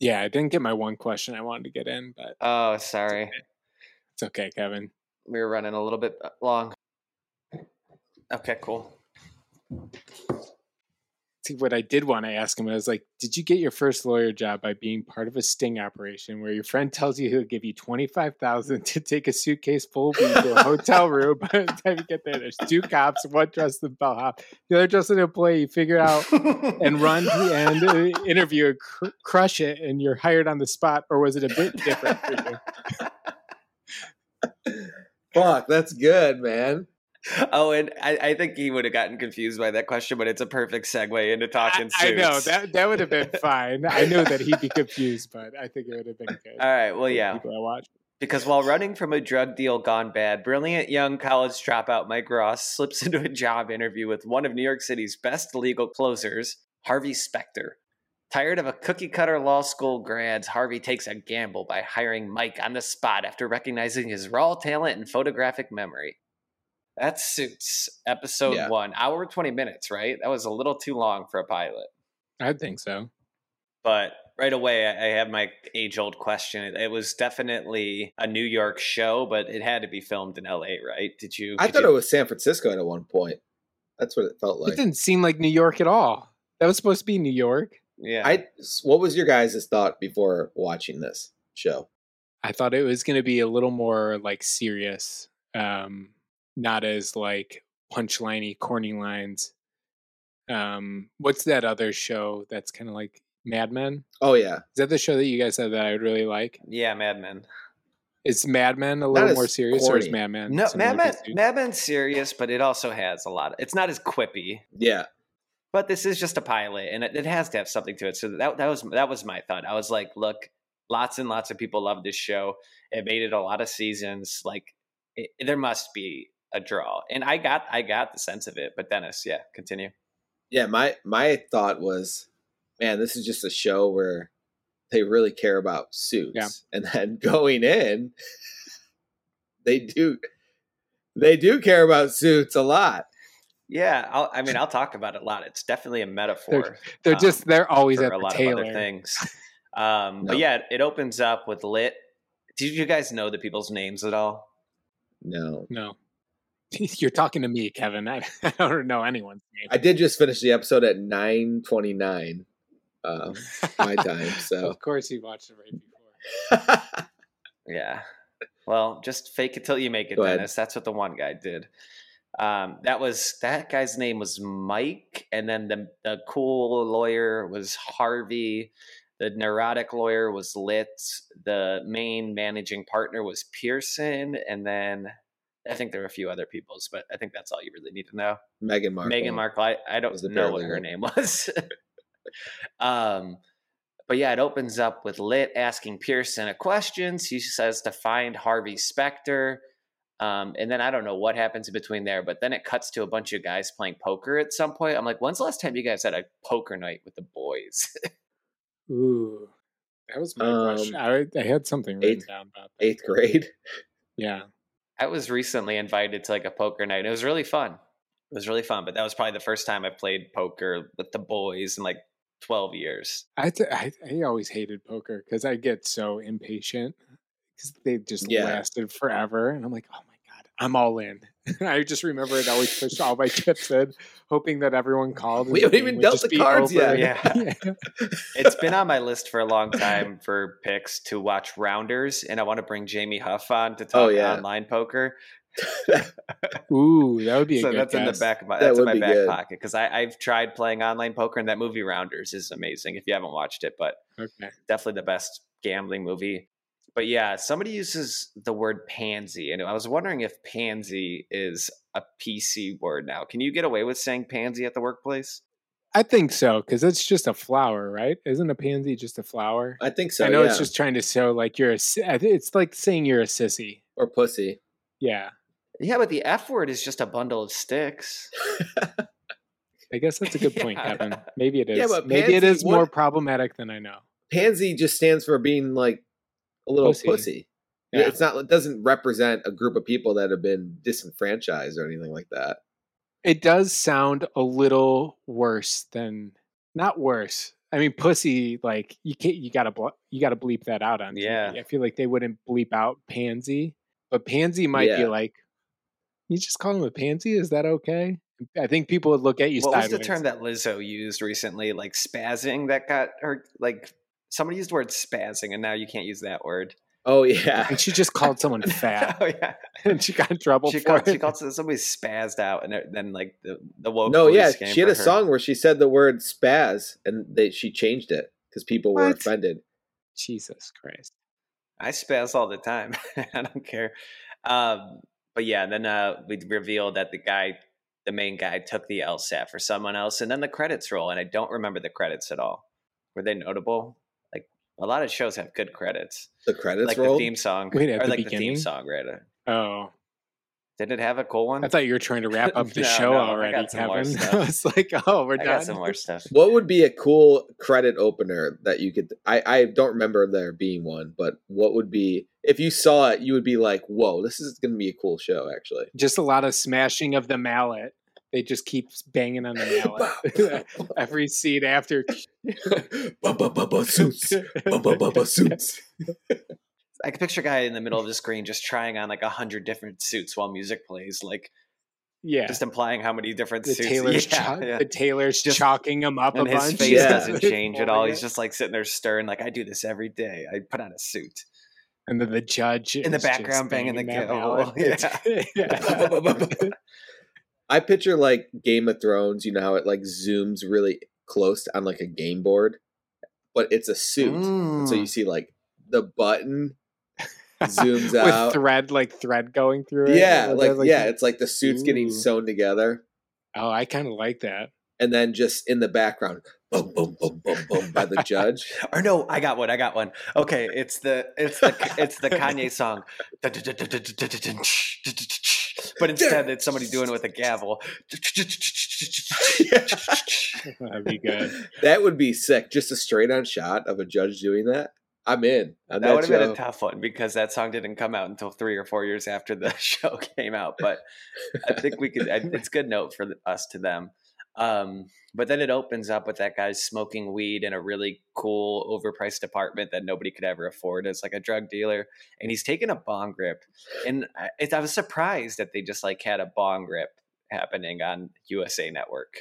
Yeah, I didn't get my one question I wanted to get in, but Oh, sorry. it's okay, Kevin. We were running a little bit long. Okay, cool. See, what I did want to ask him, I was like, "Did you get your first lawyer job by being part of a sting operation where your friend tells you he'll give you twenty five thousand to take a suitcase full of weed to a hotel room? By the time you get there, there's two cops, one dressed in bellhop, the other dressed in an employee. You figure out and run and uh, interview and cr- crush it, and you're hired on the spot, or was it a bit different for you? Fuck, that's good, man. oh, and I, I think he would have gotten confused by that question, but it's a perfect segue into talking I, I know that that would have been fine. I knew that he'd be confused, but I think it would have been good. All right. Well, yeah. people I watch. Because while running from a drug deal gone bad, brilliant young college dropout Mike Ross slips into a job interview with one of New York City's best legal closers, Harvey Specter. Tired of a cookie cutter law school grads, Harvey takes a gamble by hiring Mike on the spot after recognizing his raw talent and photographic memory. That suits episode Yeah. one, hour 20 minutes, right? That was a little too long for a pilot. I think so. But right away, I I have my age old question. It, it was definitely a New York show, but it had to be filmed in LA, right? Did you? I did thought you- it was San Francisco at one point. That's what it felt like. It didn't seem like New York at all. That was supposed to be New York. Yeah. I. What was your guys' thought before watching this show? I thought it was going to be a little more like serious, um, not as like punchliney, corny lines. Um, what's that other show that's kind of like Mad Men? Oh yeah, Is that the show that you guys said that I would really like? yeah, Mad Men. Is Mad Men a little more serious, or is corny. Mad Men? No, similar Mad Men, Mad Men's serious, but it also has a lot. Of, it's not as quippy, yeah. but this is just a pilot, and it, it has to have something to it. So that that was that was my thought. I was like, look, lots and lots of people love this show. It made it a lot of seasons. Like, it, there must be a draw, and I got I got the sense of it. But Dennis, yeah, continue. Yeah, my my thought was, man, this is just a show where they really care about suits. Yeah. And then going in, they do they do care about suits a lot. Yeah, I'll, I mean, I'll talk about it a lot. It's definitely a metaphor. They're um, just they're always at a the lot tailor. of other things. Um, No. But yeah, it opens up with Litt. Did you guys know the people's names at all? No. No, you're talking to me, Kevin. I, I don't know anyone's name. I did just finish the episode at nine twenty nine. Um, my time, so of course, you watched it right before. Yeah. Well, just fake it till you make it, Go ahead. Dennis. That's what the one guy did. Um, that was that guy's name was Mike, and then the the cool lawyer was Harvey. The neurotic lawyer was Litt. The main managing partner was Pearson, and then I think there were a few other peoples, but I think that's all you really need to know. Meghan Markle. Meghan Markle. I, I don't know what her name was. um, but yeah, it opens up with Litt asking Pearson a question. She says to find Harvey Specter. Um, and then I don't know what happens in between there, but then it cuts to a bunch of guys playing poker at some point. I'm like, when's the last time you guys had a poker night with the boys? Ooh, that was my Um, question. I, I had something written eighth- down about that. eighth grade. Yeah, I was recently invited to like a poker night. It was really fun. It was really fun, but that was probably the first time I played poker with the boys in like 12 years. I, th- I I always hated poker because I get so impatient because they just Yeah. lasted forever, and I'm like, oh my god, I'm all in. I just remember I'd always push all my chips in, hoping that everyone called. We haven't even dealt the cards yet. yeah. it's been on my list for a long time for picks to watch Rounders, and I want to bring Jamie Huff on to oh, talk Oh, yeah. online poker. Ooh, that would be a So good that's in the back of my That that's in my back good. pocket because I've tried playing online poker, and that movie Rounders is amazing. If you haven't watched it, but Okay. definitely the best gambling movie. But yeah, somebody uses the word pansy, and I was wondering if pansy is a PC word now. Can you get away with saying pansy at the workplace? I think so because it's just a flower, right? Isn't a pansy just a flower? I think so. I know yeah. it's just trying to show like you're a. si- I thi- It's like saying you're a sissy. or pussy. Yeah, Yeah, but the F word is just a bundle of sticks. I guess that's a good point, Yeah. Kevin. Maybe it is. Yeah, but Maybe it is more would- problematic than I know. Pansy just stands for being like a little Pussy. pussy. Yeah. It's not. It doesn't represent a group of people that have been disenfranchised or anything like that. It does sound a little worse than not worse. I mean, pussy. Like you can't. You gotta. You gotta bleep that out on. TV. Yeah. I feel like they wouldn't bleep out pansy, but pansy might be like. You just call him a pansy? Is that okay? I think people would look at you what was the term that Lizzo used recently? Like spazzing that got her like somebody used the word spazzing and now you can't use that word. Oh yeah, and she just called someone fat, oh yeah. and she got in trouble She for called, it. she called somebody spazzed out and then like the the woke no, yeah. came She had a her. song where she said the word spaz, and they she changed it because people were offended. Jesus Christ! I spaz all the time. I don't care. Um, but yeah, then uh, we revealed that the guy, the main guy, took the LSAT for someone else, and then the credits roll, and I don't remember the credits at all. Were they notable? Like a lot of shows have good credits, The credits like rolled. the theme song, Wait, at or the like the theme song, right? Oh, Did it have a cool one? I thought you were trying to wrap up the No, show no, already, got some more Kevin. stuff. I was like, oh, we're I done. got some more stuff. What would be a cool credit opener that you could? I I don't remember there being one, but what would be if you saw it? You would be like, "Whoa, this is going to be a cool show." Actually, Just a lot of smashing of the mallet. They just keep banging on the mallet. Every scene after. Suits. I can picture a guy in the middle of the screen just trying on like a hundred different suits while music plays. Like Yeah. just implying how many different the suits. tailor's yeah, cho- yeah. the tailor's Just- chalking him up and a his bunch. face Yeah. doesn't change at all. He's just like sitting there stern, like I do this every day. I put on a suit. and then the judge In the background banging the that gavel. mallet. It's- yeah. I picture like Game of Thrones. You know how it like zooms really close on like a game board, but it's a suit. And so you Mm. see like the button zooms with out. thread like thread going through it. yeah, Or like yeah, it's like the suits getting sewn together, Oh, I kind of like that. and then just in the background, boom, boom, boom, boom, boom, by the judge. Or no, I got one. I got one. Okay, it's the it's the it's the Kanye song, but instead it's somebody doing it with a gavel. That'd be good. That would be sick. Just a straight on shot of a judge doing that. I'm in. On That would have been a tough one because that song didn't come out until three or four years after the show came out. But I think we could. It's good note for us to them. Um, but then it opens up with that guy smoking weed in a really cool, overpriced apartment that nobody could ever afford as like a drug dealer, and he's taking a bong grip. And I, I was surprised that they just like had a bong grip happening on USA Network.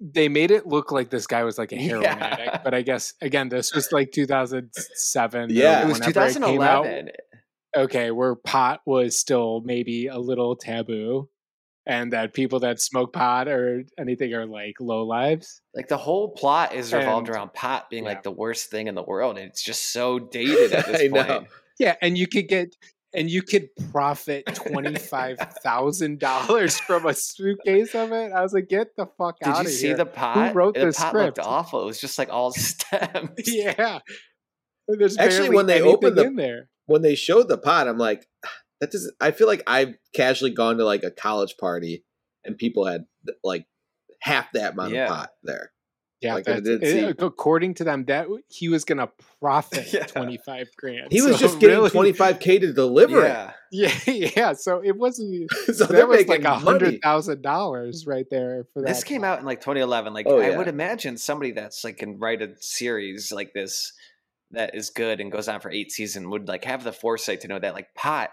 They made it look like this guy was like a heroin Yeah. addict, but I guess again, this was like 2007. Yeah. It was whenever came out. 2011. okay, where pot was still maybe a little taboo, and that people that smoke pot or anything are like low lives. Like the whole plot is revolved And- around pot being yeah. like the worst thing in the world, and it's just so dated at this I point. know. Yeah, and you could get and you could profit twenty five thousand dollars from a suitcase of it. I was like, get the fuck Did out you of see the pot? Who wrote the the pot script? looked awful. It was just like all stems. yeah. There's Actually, when they opened the- in there. When they showed the pot, I'm like, that doesn't. I feel like I've casually gone to like a college party and people had like half that amount Yeah. of pot there. Yeah, Like, I that's, did see- according to them, that he was gonna profit Yeah. twenty five grand. He was So just getting really- 25k to deliver yeah. Yeah, yeah. So it wasn't. So they're that was like making a hundred money. thousand dollars right there for that. This came out in like 2011. Like Oh, I would imagine somebody that's like can write a series like this that is good and goes on for eight seasons would like have the foresight to know that like pot.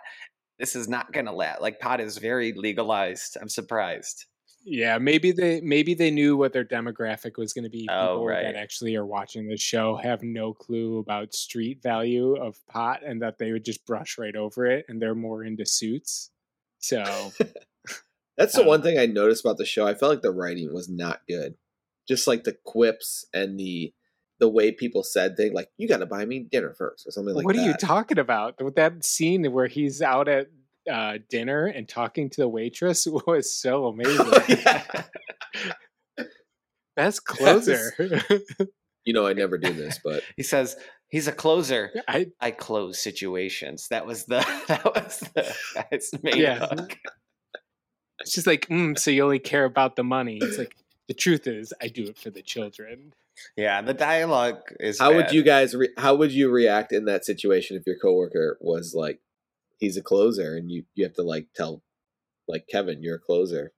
This is not gonna last. Like pot is very legalized. I'm surprised. Yeah, maybe they maybe they knew what their demographic was going to be. People Oh, right. that actually are watching this show have no clue about street value of pot, and that they would just brush right over it, and they're more into suits. So That's the Um, one thing I noticed about the show. I felt like the writing was not good. Just like the quips and the the way people said things, like "You got to buy me dinner first or something like what that. are you talking about? With that scene where he's out at uh, dinner and talking to the waitress was so amazing. Yeah. Best closer. You know, I never do this, but He says he's a closer. I I close situations. That was the that was the guy's main Yeah. hook. she's like, mm, so you only care about the money. It's like the truth is, I do it for the children. Yeah, the dialogue is. how would you guys? Re- how would you react in that situation if your coworker was like, he's a closer, and you you have to like tell, like Kevin, you're a closer.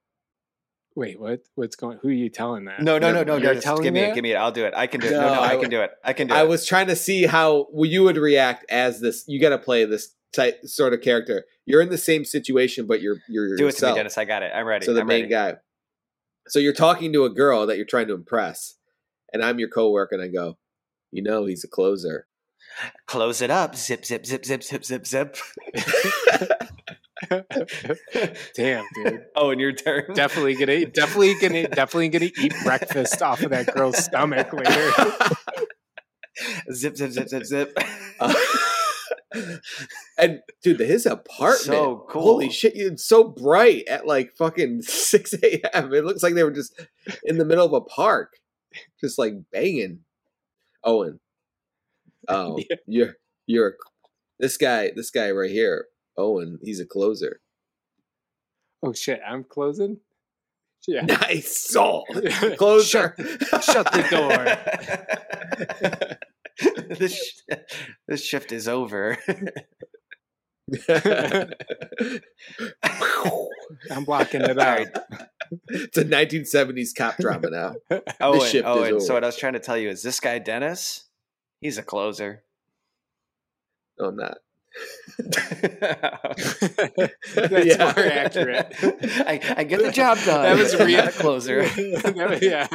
Wait, what? What's going? Who are you telling that? No, no, no, no. You're just telling give me that? Give me it. I'll do it. I can do it. No, No, no, I I, w- can do it. I can do I it. I was trying to see how you would react as this. You got to play this type sort of character. You're in the same situation, but you're you're do it to me. Dennis. I got it. I'm ready. So the I'm main ready. guy. So you're talking to a girl that you're trying to impress, and I'm your coworker, and I go, you know, he's a closer. Close it up. Zip, zip, zip, zip, zip, zip, zip. Damn, dude. Oh, and your turn. Definitely gonna, definitely gonna, definitely gonna eat breakfast off of that girl's stomach later. zip, zip, zip, zip, zip. Uh, and dude, his apartment, So cool. holy shit, it's so bright at like fucking six a.m. It looks like they were just in the middle of a park, just like banging. Owen, oh, Yeah. you're you're this guy, this guy right here, Owen. He's a closer. Oh shit, I'm closing. Yeah. Nice soul, closer. Shut, shut the door. this, sh- this shift is over. I'm blocking it out. right. it's a 1970s cop drama now. Owen, Owen. So what I was trying to tell you is this guy Dennis, he's a closer. No, I'm not. That's Yeah. more accurate. I, I get the job done. That was real Not a closer. That yeah,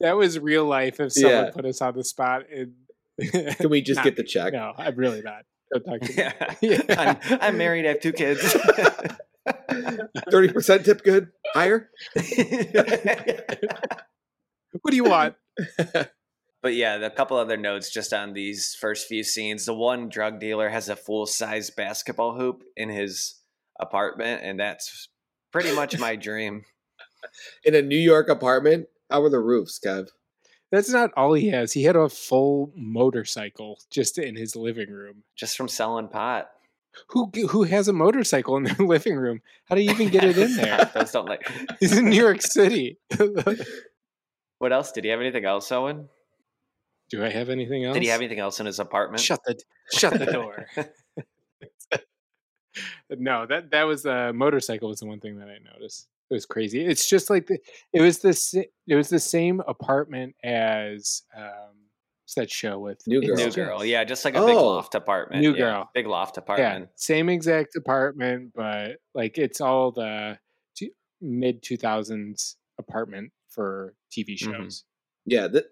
that was real life. If someone Yeah. put us on the spot, and Can we just Not get the check? No, I'm really not. Don't talk to me. Yeah. Yeah. I'm, I'm married. I have two kids. Thirty percent tip good? Higher? What do you want? But yeah, a couple other notes just on these first few scenes. The one drug dealer has a full size basketball hoop in his apartment, and that's pretty much my dream. In a New York apartment? How were the roofs, Kev? That's not all he has. He had a full motorcycle just in his living room. Just from selling pot. Who who has a motorcycle in their living room? How do you even get it in there? Those don't like. He's in New York City. What else? Did he have anything else, Owen? do I have anything else? Did he have anything else in his apartment? Shut the shut the door. no, that that was the motorcycle was the one thing that I noticed. It was crazy. It's just like the, it was the sa- it was the same apartment as um that show with New Girl. New girl, yeah, just like a big Oh. loft apartment. New yeah, Girl. big loft apartment. Yeah, same exact apartment, but like it's all the mid two thousands apartment for TV Mhm. shows Yeah, th-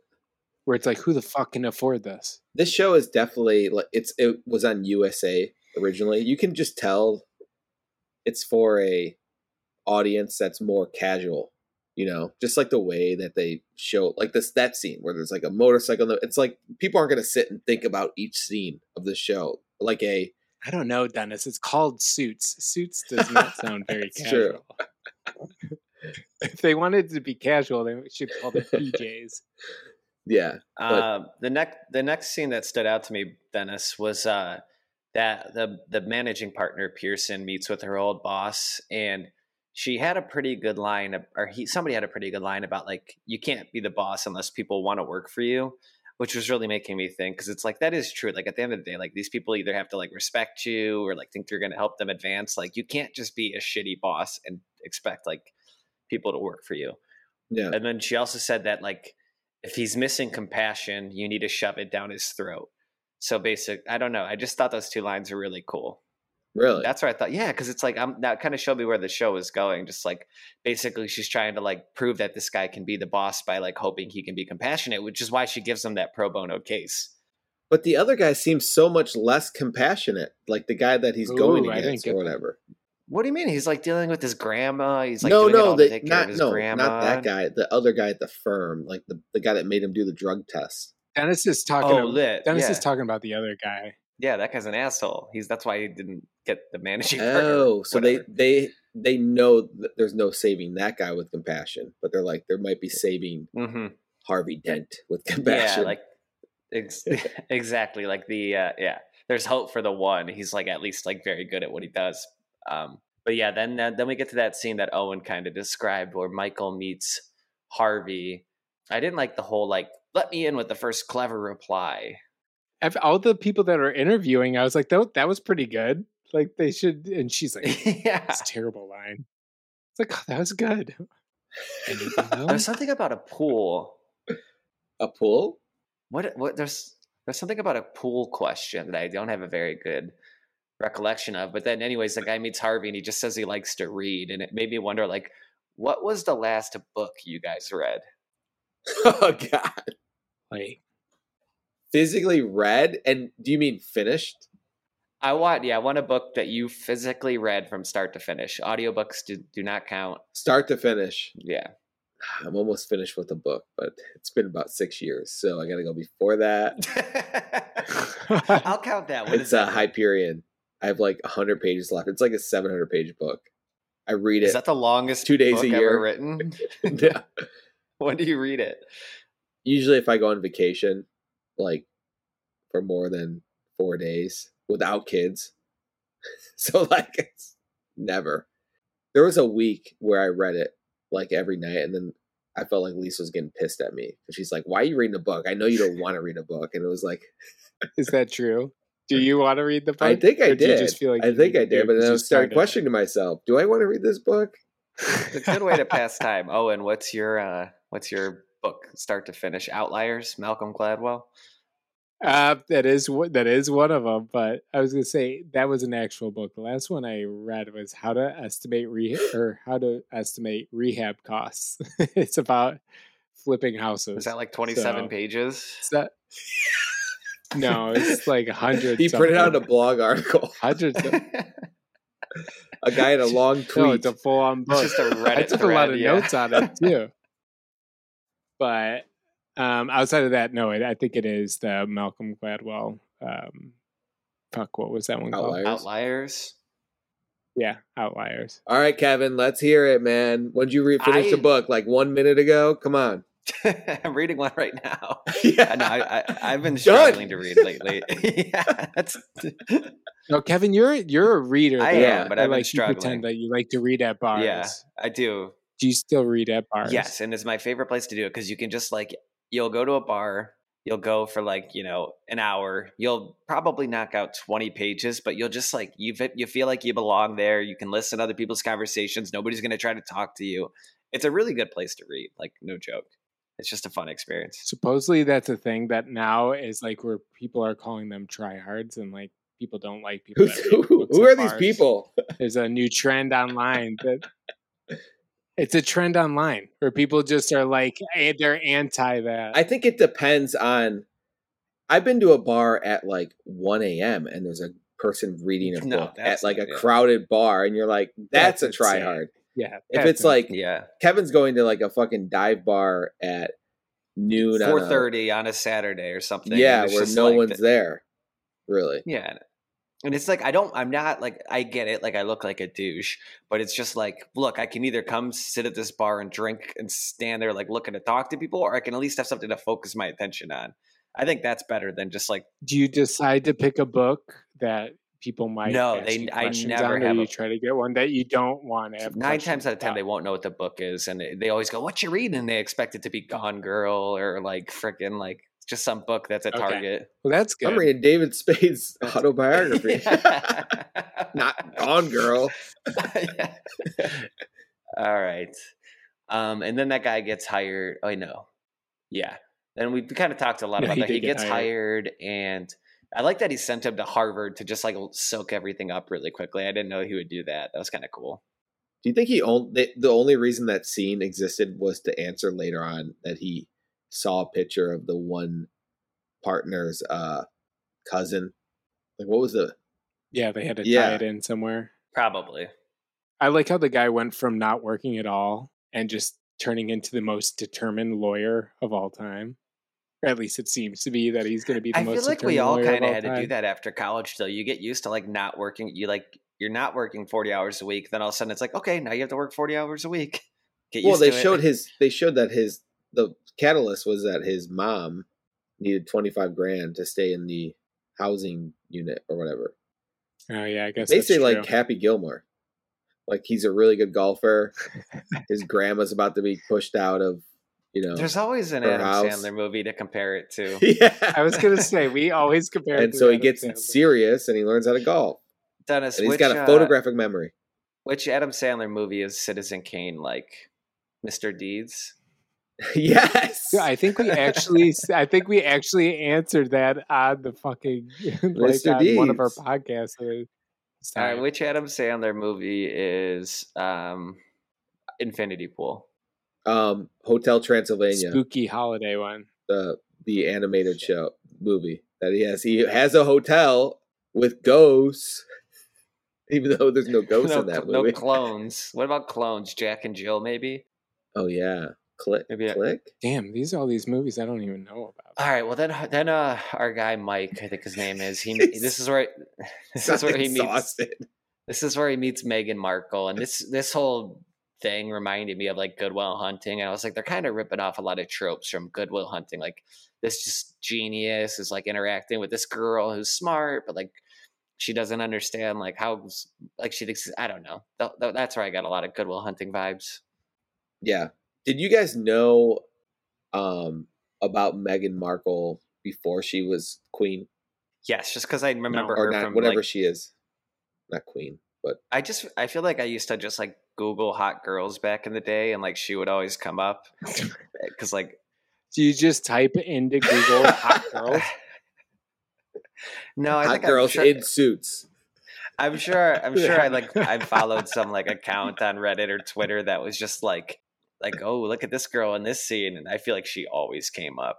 where it's like who the fuck can afford this? this show is definitely like it's it was on USA originally. You can just tell it's for a audience that's more casual, you know, just like the way that they show like this that scene where there's like a motorcycle. It's like people aren't going to sit and think about each scene of the show like a I don't know, Dennis. It's called Suits. Suits does not sound very It's true. casual. if they wanted to be casual, they should call it PJs. yeah. But- Um, the next the next scene that stood out to me, Dennis, was uh, that the the managing partner Pearson meets with her old boss, and she had a pretty good line, or he somebody had a pretty good line about like you can't be the boss unless people want to work for you, which was really making me think because it's like that is true. Like at the end of the day, like these people either have to like respect you or like think you're going to help them advance. Like you can't just be a shitty boss and expect like people to work for you. Yeah. And then she also said that like if he's missing compassion, you need to shove it down his throat. So basic, I don't know. I just thought those two lines were really cool. Really? That's where I thought, yeah, because it's like I'm that kind of showed me where the show is going. Just like basically, she's trying to like prove that this guy can be the boss by like hoping he can be compassionate, which is why she gives him that pro bono case. but the other guy seems so much less compassionate, like the guy that he's going Ooh, I didn't against get or that. whatever. What do you mean? He's like dealing with his grandma. He's like no, doing it no, all to the, take care not of his no, grandma. not that guy. The other guy at the firm, like the, the guy that made him do the drug test. Dennis is talking. Oh, ab- Litt. Dennis yeah. is talking about the other guy. Yeah, that guy's an asshole. He's that's why he didn't get the managing. Oh, so whatever. they they they know that there's no saving that guy with compassion, but they're like there might be saving Mhm. Harvey Dent with compassion. Yeah, like ex- exactly like the uh, yeah. There's hope for the one. He's like at least like very good at what he does. Um, but yeah, then uh, then we get to that scene that Owen kind of described where Michael meets Harvey. I didn't like the whole like let me in with the first clever reply. Of all the people that are interviewing, I was like, that that was pretty good. Like they should. And she's like, yeah, "It's a terrible line." It's like, oh, that was good. There's something about a pool. a pool. What what there's there's something about a pool question that I don't have a very good recollection of. But then, anyways, the guy meets Harvey and he just says he likes to read, and it made me wonder, like, what was the last book you guys read? oh God! Like, Physically read, and do you mean finished? I want, yeah, I want a book that you physically read from start to finish. Audiobooks do, do not count. Start to finish. Yeah. I'm almost finished with the book, but it's been about six years, so I got to go before that. I'll count that. What it's is a? Hyperion. I have like 100 pages left. It's like a 700 page book. I read Is it. that the longest two days book a ever year. written? Yeah. when do you read it? Usually, if I go on vacation, like for more than four days without kids, so like it's never. There was a week where I read it like every night, and then I felt like Lisa was getting pissed at me. She's like, "Why are you reading a book? I know you don't want to read a book." And it was like, is that true? Do you want to read the book? I think I Or do you did. just feel like I you think I did, but then I started started? questioning myself: Do I want to read this book? It's a good way to pass time. Owen, what's your uh, what's your book start to finish? Outliers, Malcolm Gladwell. Uh, that is what that is one of them. But I was gonna say that was an actual book. The last one I read was how to estimate re or how to estimate rehab costs. it's about flipping houses. Is that like 27 So- pages? Is that- no, it's like a hundred. He printed out a blog article. hundred. it's A guy had a long tweet. No, it's a full on book. just a Reddit I took a lot of yeah. notes on it too. But um, outside of that, no, it, I think it is the Malcolm Gladwell. Um, fuck, what was that one called? Outliers. Outliers. Yeah, Outliers. All right, Kevin, let's hear it, man. When did you re- finish the book? Like one minute ago? Come on. I'm reading one right now. yeah. No, I, I, I've been Done. struggling to read lately. yeah, that's. No, Kevin, you're you're a reader. I though. am, but I I've been like you pretend that you like to read at bars. Yeah, I do. Do you still read at bars? Yes, and it's my favorite place to do it because you can just like you'll go to a bar, you'll go for like you know an hour, you'll probably knock out twenty pages, but you'll just like you you feel like you belong there. You can listen to other people's conversations. Nobody's going to try to talk to you. It's a really good place to read. Like no joke, it's just a fun experience. Supposedly that's a thing that now is like where people are calling them tryhards and like people don't like people. Who, who are these people? There's a new trend online that it's a trend online where people just are like eh, they're anti that. I think it depends on. I've been to a bar at like 1 a.m. and there's a person reading a No, book at like a yeah. crowded bar, and you're like, that's, That's a insane. try hard. yeah, If that's it's like Yeah, Kevin's going to like a fucking dive bar at noon, on a- four thirty on a Saturday or something. yeah, where no like one's the- there, really. Yeah. And it's like I don't I'm not like I get it like I look like a douche, but it's just like look, I can either come sit at this bar and drink and stand there like looking to talk to people or I can at least have something to focus my attention on. I think that's better than just like do you decide to pick a book that people might No, they- you I never on, have you a- try to get one that you don't want to have 9 times out of 10 about? they won't know what the book is and they- they always go what you reading and they expect it to be Gone Girl or like freaking like just some book that's at Okay. Target. well that's good I'm reading David Spade's That's- autobiography. Not Gone Girl. Yeah. All right. Um, and then that guy gets hired. Oh, know. Yeah. And we kind of talked a lot Yeah, about he that. He did get gets hired. and I like that he sent him to Harvard to just like soak everything up really quickly. I didn't know he would do that. That was kind of cool. Do you think he only the only reason that scene existed was to answer later on that he saw a picture of the one partner's uh cousin? Like what was the yeah they had to Yeah. tie it in somewhere Probably. I like how the guy went from not working at all and just turning into the most determined lawyer of all time. Or at least it seems to be that he's going to be the I most feel like we all kind of all had to do that after college, though. You get used to like not working. You like, you're not working 40 hours a week. Then all of a sudden it's like, okay, now you have to work 40 hours a week. Get Well, they to it. showed his they showed that his the catalyst was that his mom needed 25 grand to stay in the housing unit or whatever. Oh yeah, I guess They that's say like. Happy Gilmore. Like he's a really good golfer. his grandma's about to be pushed out of, you know. There's always an her Adam house. Sandler movie to compare it to. yeah. I was going to say we always compare. it and to so he Adam gets Sandler. serious and he learns how to golf. Dennis, And he's which, got a uh, photographic memory. which Adam Sandler movie is Citizen Kane like? Mr. Deeds? yes. Yeah, I think we actually, I think we actually answered that on the fucking like Mr. on one of our Deeds. podcasts. uh, All right, time. which Adam Sandler movie is um, Infinity Pool? um Hotel Transylvania, spooky holiday one. the the animated show movie that he has. He has a hotel with ghosts. Even though there's no ghosts no, in that movie. no clones. What about clones? Jack and Jill, maybe? oh yeah. Click Maybe I- click. Damn, these are all these movies I don't even know about. All right. Well, then, then uh, our guy Mike, I think his name is. He. This is where. This is where he meets. This is where he meets Meghan Markle, and this this whole thing reminded me of like Good Will Hunting. And I was like, they're kind of ripping off a lot of tropes from Good Will Hunting. Like this just genius is like interacting with this girl who's smart, but like she doesn't understand like how like she thinks. I don't know. Th- th- That's where I got a lot of Good Will Hunting vibes. Yeah. Did you guys know um about Meghan Markle before she was queen? Yes, just because I remember or her not from whatever like, she is. Not queen, but I just I feel like I used to just like Google hot girls back in the day, and like she would always come up because like Do you just type into Google hot girls? No, I Hot think girls I'm sure, in suits. I'm sure. I'm sure. I like. I followed some like account on Reddit or Twitter that was just like, like, oh, look at this girl in this scene, and I feel like she always came up.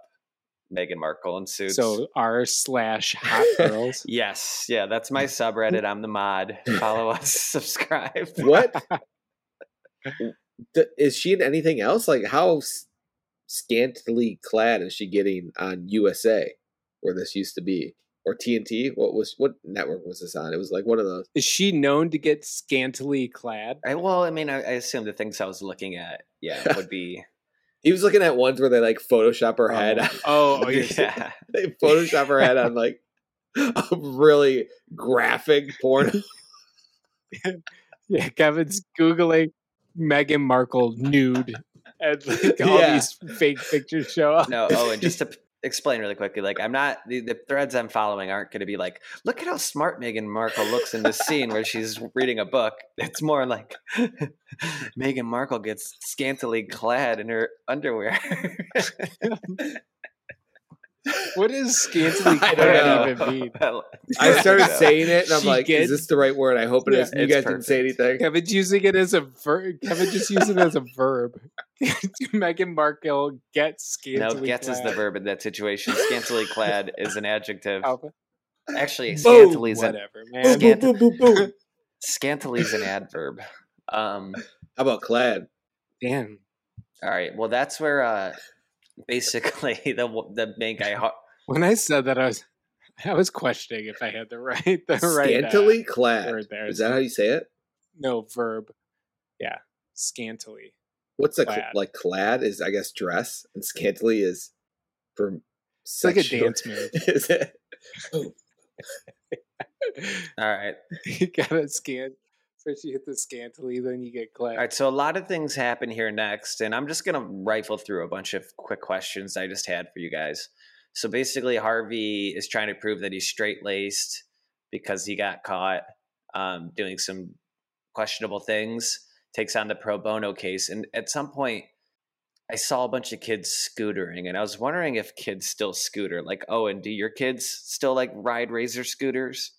Meghan Markle in suits. So r slash hot girls. yes, yeah, that's my subreddit. I'm the mod. Follow us, subscribe. What? Th- is she in anything else? Like, how s- scantily clad is she getting on USA, where this used to be, or TNT? What was what network was this on? It was like one of those. Is she known to get scantily clad? I, well, I mean, I, I assume the things I was looking at, yeah, would be He was looking at ones where they like Photoshop her head. Oh, oh, oh yeah. yeah. they Photoshop her head on like a really graphic porn. yeah. Kevin's googling Meghan Markle nude, and like, all Yeah. these fake pictures show up. No, oh, and just to p- explain really quickly, like I'm not the, the threads I'm following aren't going to be like, look at how smart Meghan Markle looks in this scene where she's reading a book. It's more like Meghan Markle gets scantily clad in her underwear. What does scantily I don't clad even mean? I started saying it and I'm She like, gets- is this the right word? I hope it Yeah. is. You It's guys didn't say perfect. anything. Kevin's using it as a verb. Kevin just using it as a verb. Meghan Markle gets scantily. No, scantily gets is the verb in that situation. Scantily clad is an adjective. Alpha. Actually, scantily is an Whatever, Boom, man. Scant- boom, boom, boom, boom. scantily is an adverb. Um, How about clad? Damn. all right. Well, that's where uh, basically the the main guy. Har- When I said that, I was I was questioning if I had the right the right uh, Scantily clad. word there. Is that how you say it? no verb? Yeah, scantily. What's a cl- like clad is I guess dress and scantily is for It's like a dance move. is it? all right. you gotta scan. First, you hit the scantily, then you get clad. All right, so a lot of things happen here next, and I'm just gonna rifle through a bunch of quick questions I just had for you guys. So basically, Harvey is trying to prove that he's straight laced because he got caught um, doing some questionable things. Takes on the pro bono case, and at some point, I saw a bunch of kids scootering, and I was wondering if kids still scooter. Like, oh, and do your kids still like ride razor scooters?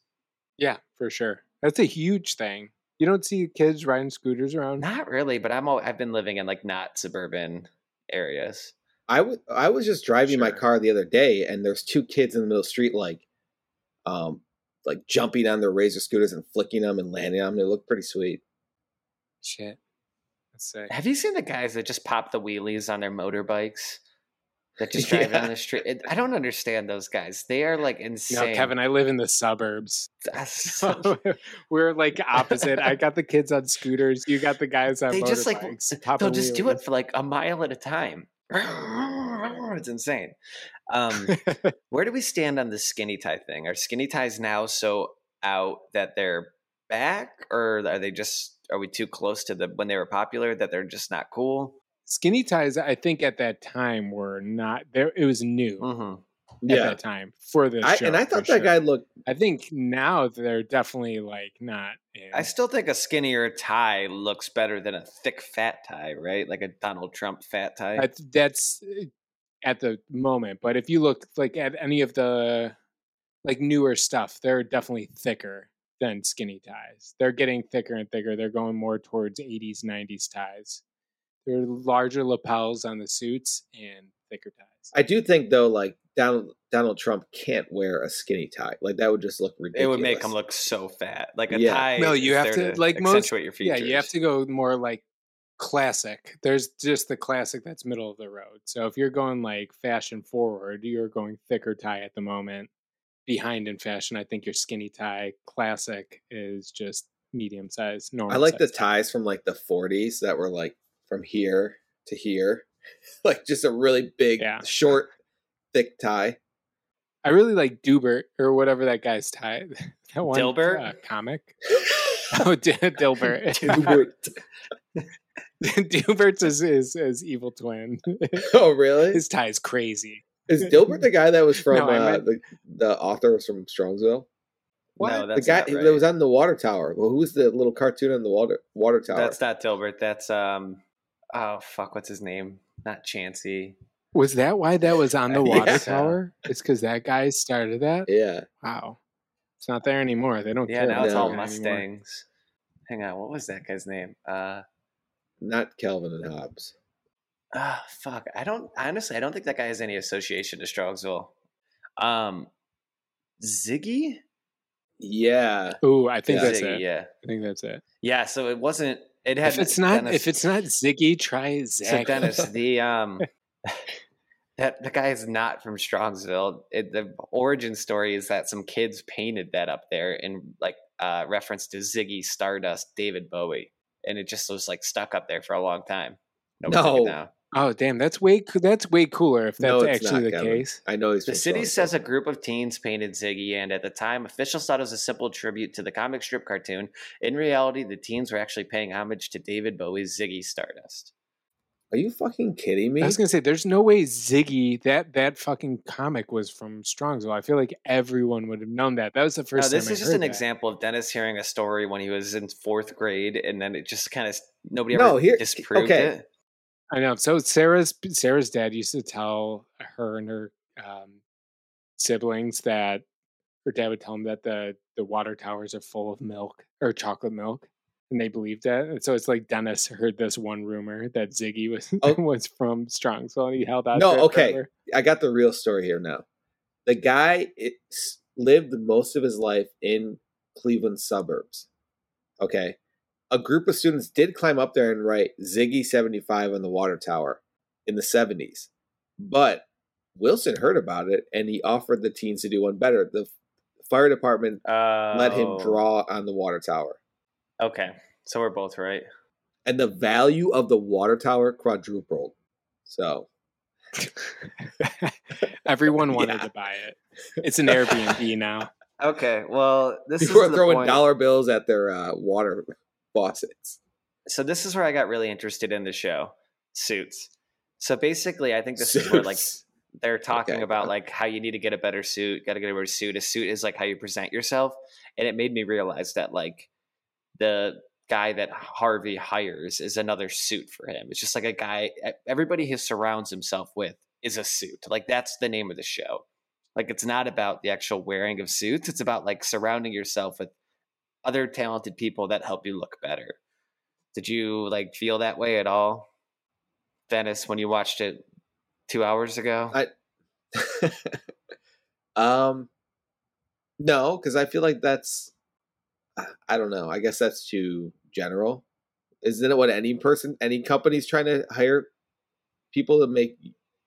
Yeah, for sure. That's a huge thing. You don't see kids riding scooters around. Not really, but I'm al- I've been living in like not suburban areas. I was I was just driving my car the other day and there's two kids in the middle of the street like um like jumping on their razor scooters and flicking them and landing on them. They look pretty sweet. Shit. That's sick. Have you seen the guys that just pop the wheelies on their motorbikes? That just drive Yeah. down the street. I don't understand those guys. They are like No, insane. Kevin, I live in the suburbs. So- we're like opposite. I got the kids on scooters. You got the guys on they just like motorbikes. they'll just do it for like a mile at a time. It's insane. Um, where do we stand on the skinny tie thing? Are skinny ties now so out that they're back, or are they just? Are we too close to the when they were popular that they're just not cool? Skinny ties, I think at that time were not there. It was new hmm at that time for the I, show. and I thought that sure. guy looked I think now they're definitely like not. In. I still think a skinnier tie looks better than a thick fat tie, right? Like a Donald Trump fat tie. That's, that's uh, at the moment. But if you look like at any of the like newer stuff, they're definitely thicker than skinny ties. They're getting thicker and thicker. They're going more towards 80s, 90s ties. There are larger lapels on the suits and thicker ties. I do think though, like Donald Donald Trump can't wear a skinny tie. Like that would just look ridiculous. it would make him look so fat. Like a Yeah. tie. No, you is have there to- like most- accentuate your features. Yeah, you have to go more like classic. There's just the classic that's middle of the road. So if you're going like fashion forward, you're going thicker tie at the moment. Behind in fashion, I think your skinny tie classic is just medium size, normal. I like the size ties from like the 40s that were like from here to here, like just a really big, Yeah. short, thick tie. I really like Dubert or whatever that guy's tie. That one Dilbert? uh, comic. Oh, D- Dilbert. Dubert. Dubert's is his, his evil twin. oh, really? His tie is crazy. Is Dilbert the guy that was from No, uh, meant- the the author was from Strongsville? No, the guy not right. that was on the water tower. Well, who's the little cartoon on the water water tower? That's not Dilbert. That's um. Oh fuck! What's his name? Not Chansey. Was that why that was on the water So- tower? It's because that guy started that. Yeah. Wow, it's not there anymore. They don't. Yeah, care now it's all that anymore. Mustangs. Hang on, what was that guy's name? Uh Not Calvin and Hobbes. ah fuck. I don't honestly I don't think that guy has any association to Strongsville. Um Ziggy? Yeah. Ooh, I think Yeah. that's Ziggy, it. yeah. I think that's it. Yeah, so it wasn't it had If it's not, Dennis- if it's not Ziggy, try Zach. so. Dennis, the um that the guy is not from Strongsville. It, the origin story is that some kids painted that up there in like uh reference to Ziggy Stardust, David Bowie. And it just was like stuck up there for a long time. Nobody No. Down. Oh damn, that's way coo- that's way cooler if that's No, it's actually not, the Kevin. case. I know he's The city Strongsville. says a group of teens painted Ziggy, and at the time, officials thought it was a simple tribute to the comic strip cartoon. In reality, the teens were actually paying homage to David Bowie's Ziggy Stardust. Are you fucking kidding me? I was gonna say, there's no way Ziggy that that fucking comic was from Strongsville. I feel like everyone would have known that. That was the Now, first. this time I is just heard an that. example of Dennis hearing a story when he was in fourth grade, and then it just kind of nobody ever No, here- disproved okay. it. I know. So Sarah's Sarah's dad used to tell her and her um, siblings that her dad would tell them that the the water towers are full of milk or chocolate milk, and they believed that. And so it's like Dennis heard this one rumor that Ziggy was Oh. was from Strongsville, and he held out. No, okay. forever. I got the real story here now. The guy lived most of his life in Cleveland suburbs. Okay. A group of students did climb up there and write Ziggy 75 on the water tower in the 70s. But Wilson heard about it and he offered the teens to do one better. The fire department let him Oh, draw on the water tower. Okay, so we're both right. And the value of the water tower quadrupled. So, Everyone wanted Yeah. to buy it. It's an Airbnb now. Okay, well, this is people are the throwing point. dollar bills at their uh, water faucets. so this is where I got really interested in the show, Suits. So basically, I think this is where like they're talking Okay. about like how you need to get a better suit, got to get a better suit. A suit is like how you present yourself, and it made me realize that like the guy that Harvey hires is another suit for him. It's just like a guy. Everybody he surrounds himself with is a suit. Like that's the name of the show. Like it's not about the actual wearing of suits. It's about like surrounding yourself with other talented people that help you look better. Did you like feel that way at all, Dennis, when you watched it two hours ago? I- um, no, because I feel like that's, I- don't know. I guess that's too general. Isn't it what any person, any company's trying to hire people to make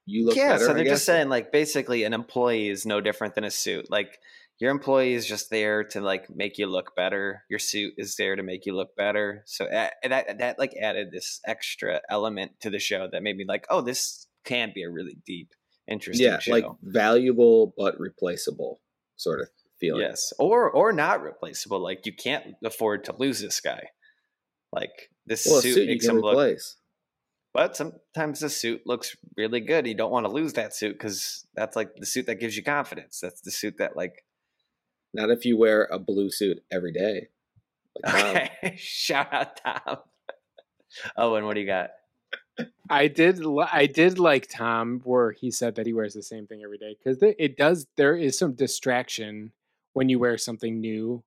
you look yeah, better? Yeah, so they're just saying like basically an employee is no different than a suit. Like your employee is just there to like make you look better. Your suit is there to make you look better. So a- that that like added this extra element to the show that made me like, oh, this can be a really deep, interesting yeah, show. like valuable but replaceable sort of feeling. Yes, or or not replaceable. Like you can't afford to lose this guy. Like this Well, suit, suit makes him look, replace. but sometimes the suit looks really good. You don't want to lose that suit because that's like the suit that gives you confidence. That's the suit that like. Not if you wear a blue suit every day. Like Okay, shout out Tom. Owen, what do you got? I did. li- I did like Tom, where he said that he wears the same thing every day because it does. There is some distraction when you wear something new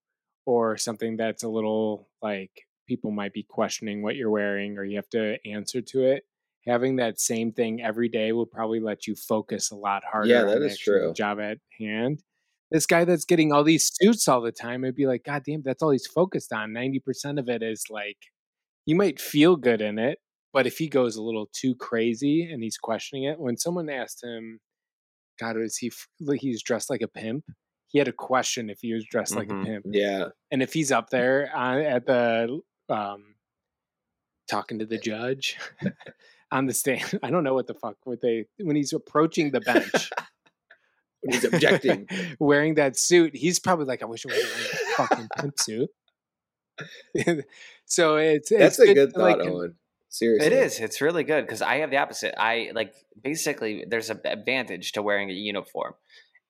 or something that's a little like people might be questioning what you're wearing, or you have to answer to it. Having that same thing every day will probably let you focus a lot harder. Yeah, on that the is true. Job at hand. This guy that's getting all these suits all the time, it'd be like, God damn, that's all he's focused on. Ninety percent of it is like, you might feel good in it, but if he goes a little too crazy and he's questioning it, when someone asked him, God, is he, he's dressed like a pimp? He had a question if he was dressed like Mhm. a pimp. Yeah. And if he's up there on, at the, um, talking to the judge on the stand, I don't know what the fuck, what they, when he's approaching the bench, When he's objecting. wearing that suit, he's probably like, I wish I was wearing a fucking pimp suit. so it's, That's it's a good to, like, thought, Owen. Seriously. It is. It's really good because I have the opposite. I like basically there's an advantage to wearing a uniform,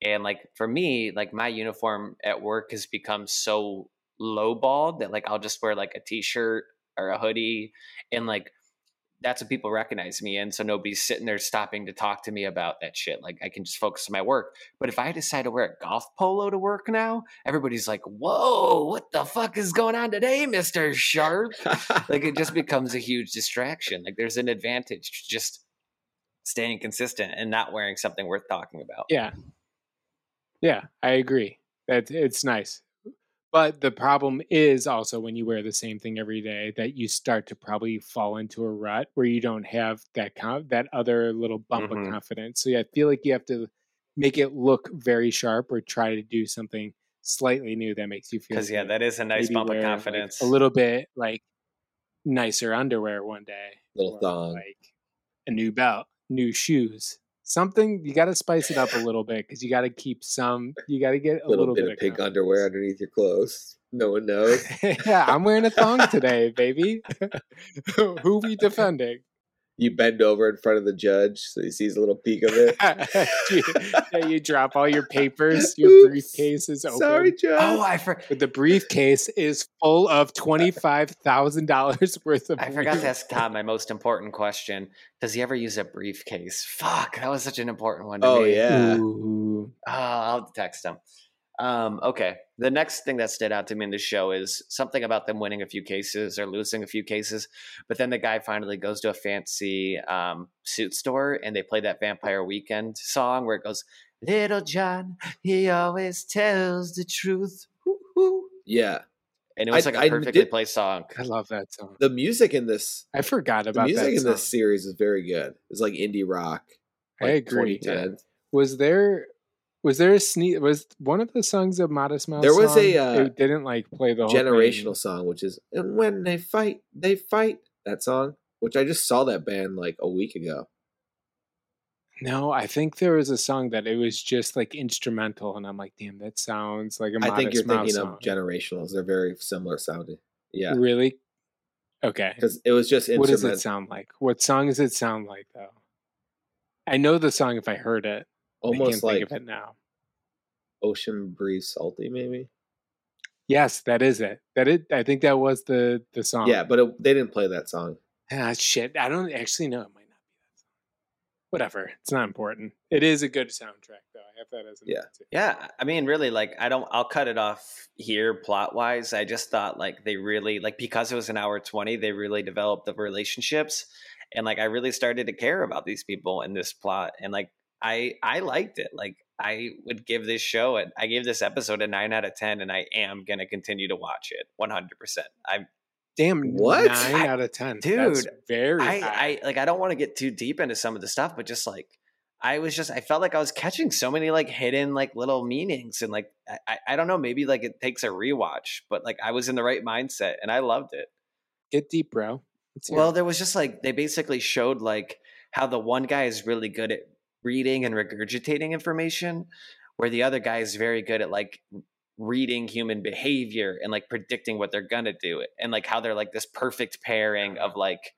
and like for me, like my uniform at work has become so lowballed that like I'll just wear like a t-shirt or a hoodie, and like that's what people recognize me in. So nobody's sitting there stopping to talk to me about that shit. Like I can just focus on my work. But if I decide to wear a golf polo to work now, everybody's like, "Whoa, what the fuck is going on today, Mister Sharp?" like it just becomes a huge distraction. Like there's an advantage to just staying consistent and not wearing something worth talking about. Yeah. Yeah, I agree. That it's nice. But the problem is also when you wear the same thing every day that you start to probably fall into a rut where you don't have that con- that other little bump Mhm. of confidence. So yeah, I feel like you have to make it look very sharp or try to do something slightly new that makes you feel Because yeah, that is a nice Maybe bump of wear, like, confidence. a little bit like nicer underwear one day. Little thong. Like a new belt, new shoes. Something you got to spice it up a little bit because you got to keep some. You got to get a little, little, bit, bit of pink underwear underneath your clothes. No one knows. yeah, I'm wearing a thong today, baby. Who we defending? You bend over in front of the judge so he sees a little peek of it. you, yeah, you drop all your papers. Your Oops. briefcase is open. Sorry, judge. oh, I for- But the briefcase is full of twenty five thousand dollars worth of. I forgot to ask Tom my most important question. Does he ever use a briefcase? Fuck, that was such an important one to oh me. yeah. Ooh. Oh, I'll text him. Um, okay. The next thing that stood out to me in the show is something about them winning a few cases or losing a few cases. But then the guy finally goes to a fancy um, suit store and they play that Vampire Weekend song where it goes, Little John, he always tells the truth. Woo-hoo." Yeah. And it was I- like a I perfectly did- placed song. I love that song. The music in this I forgot about the about music that in song. this series is very good. It's like indie rock. I agree. 2010. Was there was there a sneak was one of the songs of Modest Mouse? There was a, uh, it didn't like play the generational song, which is and when they fight, they fight. That song, which I just saw that band like a week ago. No, I think there was a song that it was just like instrumental, and I'm like, damn, that sounds like a I Modest I think you're Mouse thinking song. of generationals. They're very similar sounding. Yeah, Really? Okay. because it was just What does it sound like? What song does it sound like though? I know the song if I heard it. I Almost can't like think of it now. Ocean Breathes Salty, maybe. Yes, that is it. That it. I think that was the the song. Yeah, but it, they didn't play that song. Ah, shit. I don't actually know. It might not be that song. Whatever. It's not important. It is a good soundtrack, though. I have that as a Yeah. note, too. Yeah, I mean, really, like, I don't. I'll cut it off here, plot wise. I just thought, like, they really, like, because it was an hour twenty, they really developed the relationships, and like, I really started to care about these people in this plot, and like, I, I liked it. Like, I would give this show, and I gave this episode a nine out of ten, and I am gonna continue to watch it one hundred percent. I'm, Damn. What? Nine I- out of ten, That's Dude, very I. I, like, I don't want to get too deep into some of the stuff, but just like. I was just I felt like I was catching so many like hidden like little meanings and like I, I- I don't know maybe like it takes a rewatch but like I was in the right mindset and I loved it. Get deep, bro. Well, there was just like they basically showed like how the one guy is really good at reading and regurgitating information, where the other guy is very good at like reading human behavior and like predicting what they're gonna do, and like how they're like this perfect pairing of uh-huh. like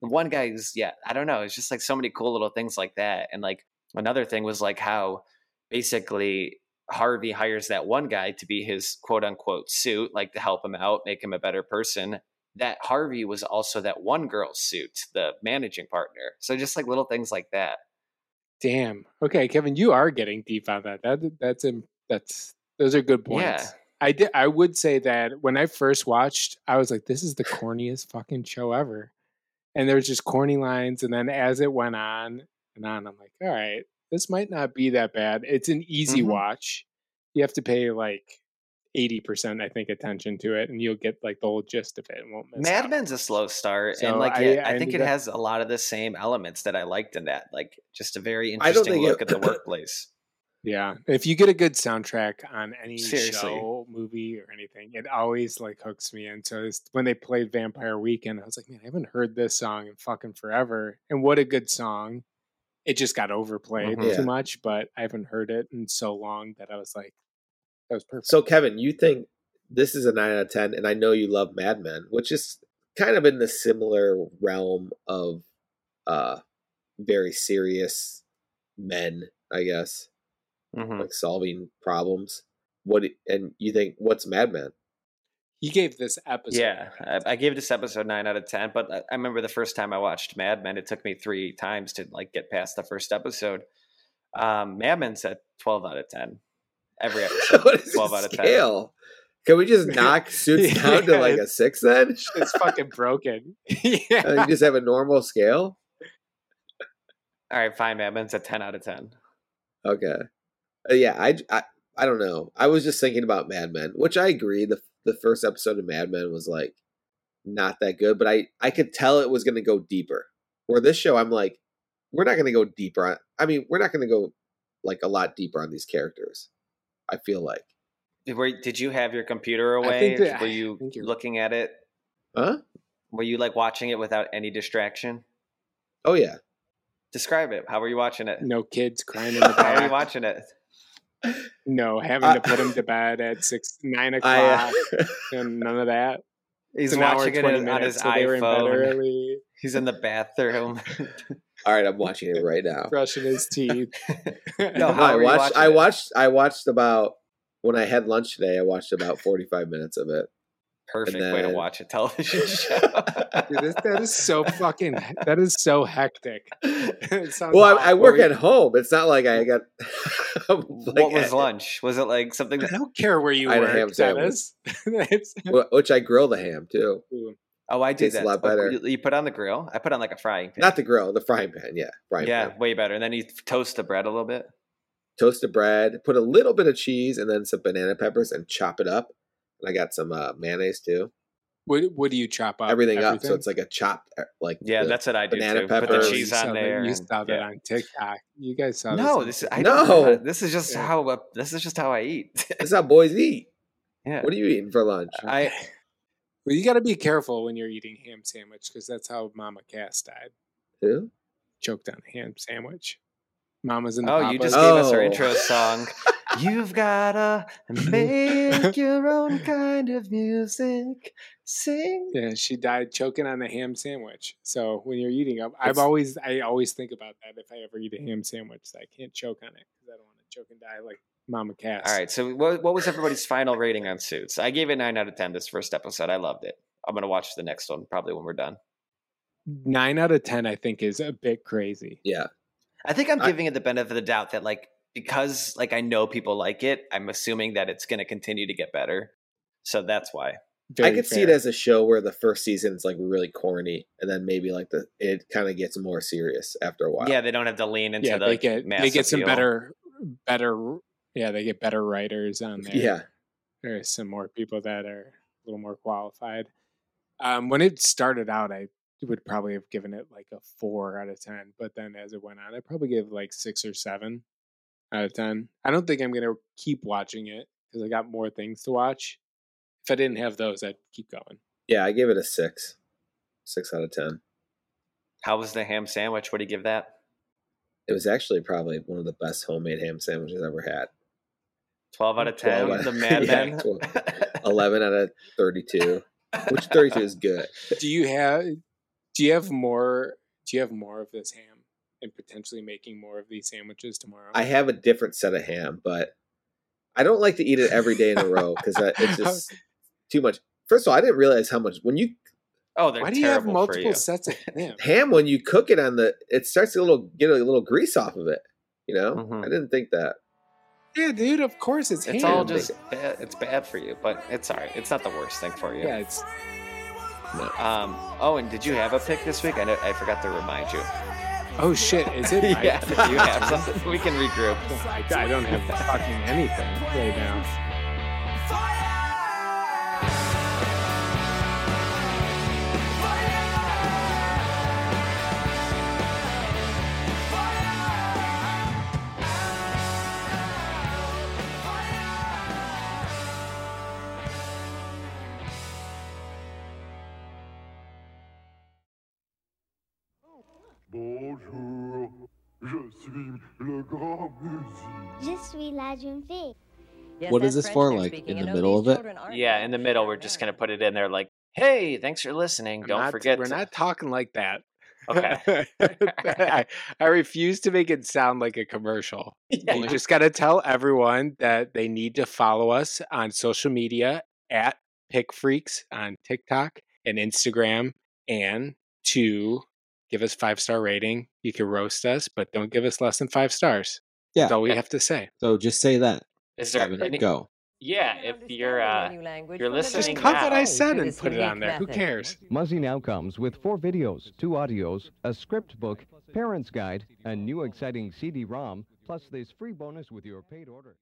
one guy's yeah I don't know it's just like so many cool little things like that, and like another thing was like how basically Harvey hires that one guy to be his quote unquote suit, like to help him out, make him a better person. That Harvey was also that one girl's suit, the managing partner. So just like little things like that. Damn. Okay, Kevin, you are getting deep on that. That that's that's those are good points. Yeah. I did. I would say that when I first watched, I was like, "This is the corniest fucking show ever," and there was just corny lines. And then as it went on and on, I'm like, "All right, this might not be that bad. It's an easy Mhm. watch. You have to pay like eighty percent, I think, attention to it, and you'll get like the whole gist of it. And won't miss Mad out. Men's a slow start, So and like I- yeah, I I, think it up- has a lot of the same elements that I liked in that. Like just a very interesting look it- at the workplace. Yeah, if you get a good soundtrack on any Seriously. show, movie, or anything, it always like hooks me in. So it's, when they played Vampire Weekend, I was like, man, I haven't heard this song in fucking forever. And what a good song! It just got overplayed Mhm. Yeah. too much, but I haven't heard it in so long that I was like, that was perfect. So, Kevin, you think this is a nine out of ten, and I know you love Mad Men, which is kind of in the similar realm of uh very serious men, I guess, Mhm. like solving problems. What and you think? What's Mad Men? He gave this episode. Yeah, I, I gave this episode nine out of ten. But I- I remember the first time I watched Mad Men, it took me three times to like get past the first episode. Um, Mad Men's at twelve out of ten. Every episode, what is twelve out of ten. scale? Can we just knock suits down to like a six then? It's fucking broken. yeah. You just have a normal scale? All right, fine. Mad Men's at ten out of ten. Okay. Uh, yeah, I, I I don't know. I was just thinking about Mad Men, which I agree. The the first episode of Mad Men was like not that good, but I I could tell it was going to go deeper. Where this show, I'm like, we're not going to go deeper on. I mean, we're not going to go like a lot deeper on these characters. I feel like, Were, did you have your computer I away? think that- Were you looking at it? huh? Were you like watching it without any distraction? Oh yeah. Describe it. How were you watching it? No kids crying in the How are you watching it? No, having to put him to bed at six, nine o'clock, I, uh, and none of that. He's It's hour, watching it 20 on his so they in iPhone. He's in the bathroom. all right, I'm watching it right now. brushing his teeth. No, No, how I were you watched. I it? watched. I watched about when I had lunch today. I watched about 45 minutes of it. Perfect way to watch a television show. Dude, this, that is so fucking. That is so hectic. Well, I, I work at home. It's not like I got. like, what was lunch? Was it like something I don't care where you I had a work, ham sandwich. Dennis. It's- Which I grill the ham too. Oh, I do Tastes a that. lot Oh, better. you, you put on the grill. I put on like a frying pan. Not the grill, the frying pan. Yeah, frying yeah, pan. way better. And then you toast the bread a little bit. Toast the bread. Put a little bit of cheese and then some banana peppers and chop it up. And I got some uh, mayonnaise too. what, what do you chop up? everything, up, so it's like a chopped uh, like Yeah, that's what I do banana too. Put the cheese on there. You saw that yeah. on TikTok. You guys saw No, on this TikTok. I don't know No. This is just Yeah. how uh, this is just how I eat. That's how boys eat. yeah, What are you eating for lunch? I Well, you got to be careful when you're eating ham sandwich because that's how Mama Cass died. Who? Choked on a ham sandwich. Mama's in the oh, you just Papa's. gave us our Oh. intro song. You've gotta make your own kind of music. Sing. Yeah, she died choking on a ham sandwich. So when you're eating, I've, I've always I always think about that if I ever eat a ham sandwich, I can't choke on it because I don't want to choke and die like Mama Cass. All right. So, what, what was everybody's final rating on Suits? I gave it nine out of ten. This first episode, I loved it. I'm gonna watch the next one probably when we're done. nine out of ten, I think, is a bit crazy. Yeah. I think I'm I- giving it the benefit of the doubt that like because like I know people like it, I'm assuming that it's gonna continue to get better. So that's why. I Very could see it as a show where the first season is like really corny, and then maybe like the it kind of gets more serious after a while. Yeah, they don't have to lean into yeah, the they get mass they get some appeal. better better yeah they get better writers on there. yeah. there's some more people that are a little more qualified. Um, when it started out, I would probably have given it like a four out of ten, but then as it went on, I probably give like six or seven out of ten. I don't think I'm gonna keep watching it because I got more things to watch. If I didn't have those, I'd keep going. Yeah, I gave it a six, six out of ten. How was the ham sandwich? What do you give that? It was actually probably one of the best homemade ham sandwiches I've ever had. Twelve out of ten. 12 out- The Mad yeah, Men. 12. Eleven out of thirty-two, which thirty-two is good. Do you have do you have more do you have more of this ham and potentially making more of these sandwiches tomorrow? I have a different set of ham, but I don't like to eat it every day in a row because it's just too much. First of all, I didn't realize how much when you oh, Why do you have multiple you. sets of ham? ham when you cook it on the it starts to a little get a little grease off of it. You know, Mhm. I didn't think that. Yeah, dude, of course it's ham. It's all just bad. It's bad for you, but it's all right. It's not the worst thing for you. yeah, it's Um. Oh, and did you have a pick this week? I know, I forgot to remind you. oh shit, is it? yeah. you have something? We can regroup. I, I don't have fucking anything right now. Bonjour, je suis le grand musique. Je suis la jeune fille. What is this for? Like in the middle of it? Yeah. In the middle, we're just gonna put it in there, like, "Hey, thanks for listening. I'm Don't not- forget." we're to-" not talking like that. Okay. I, I refuse to make it sound like a commercial. Yeah, you you- just got to tell everyone that they need to follow us on social media at Pick Freaks on TikTok and Instagram, and to give us five star rating. You can roast us, but don't give us less than five stars. Yeah. That's all we have to say. So just say that. Is there Seven, any, go. Yeah, if you're uh, you're listening Just cut now, what I said and put it on there. Who cares? Muzzy now comes with four videos, two audios, a script book, parents guide, a new exciting CD-ROM, plus this free bonus with your paid order.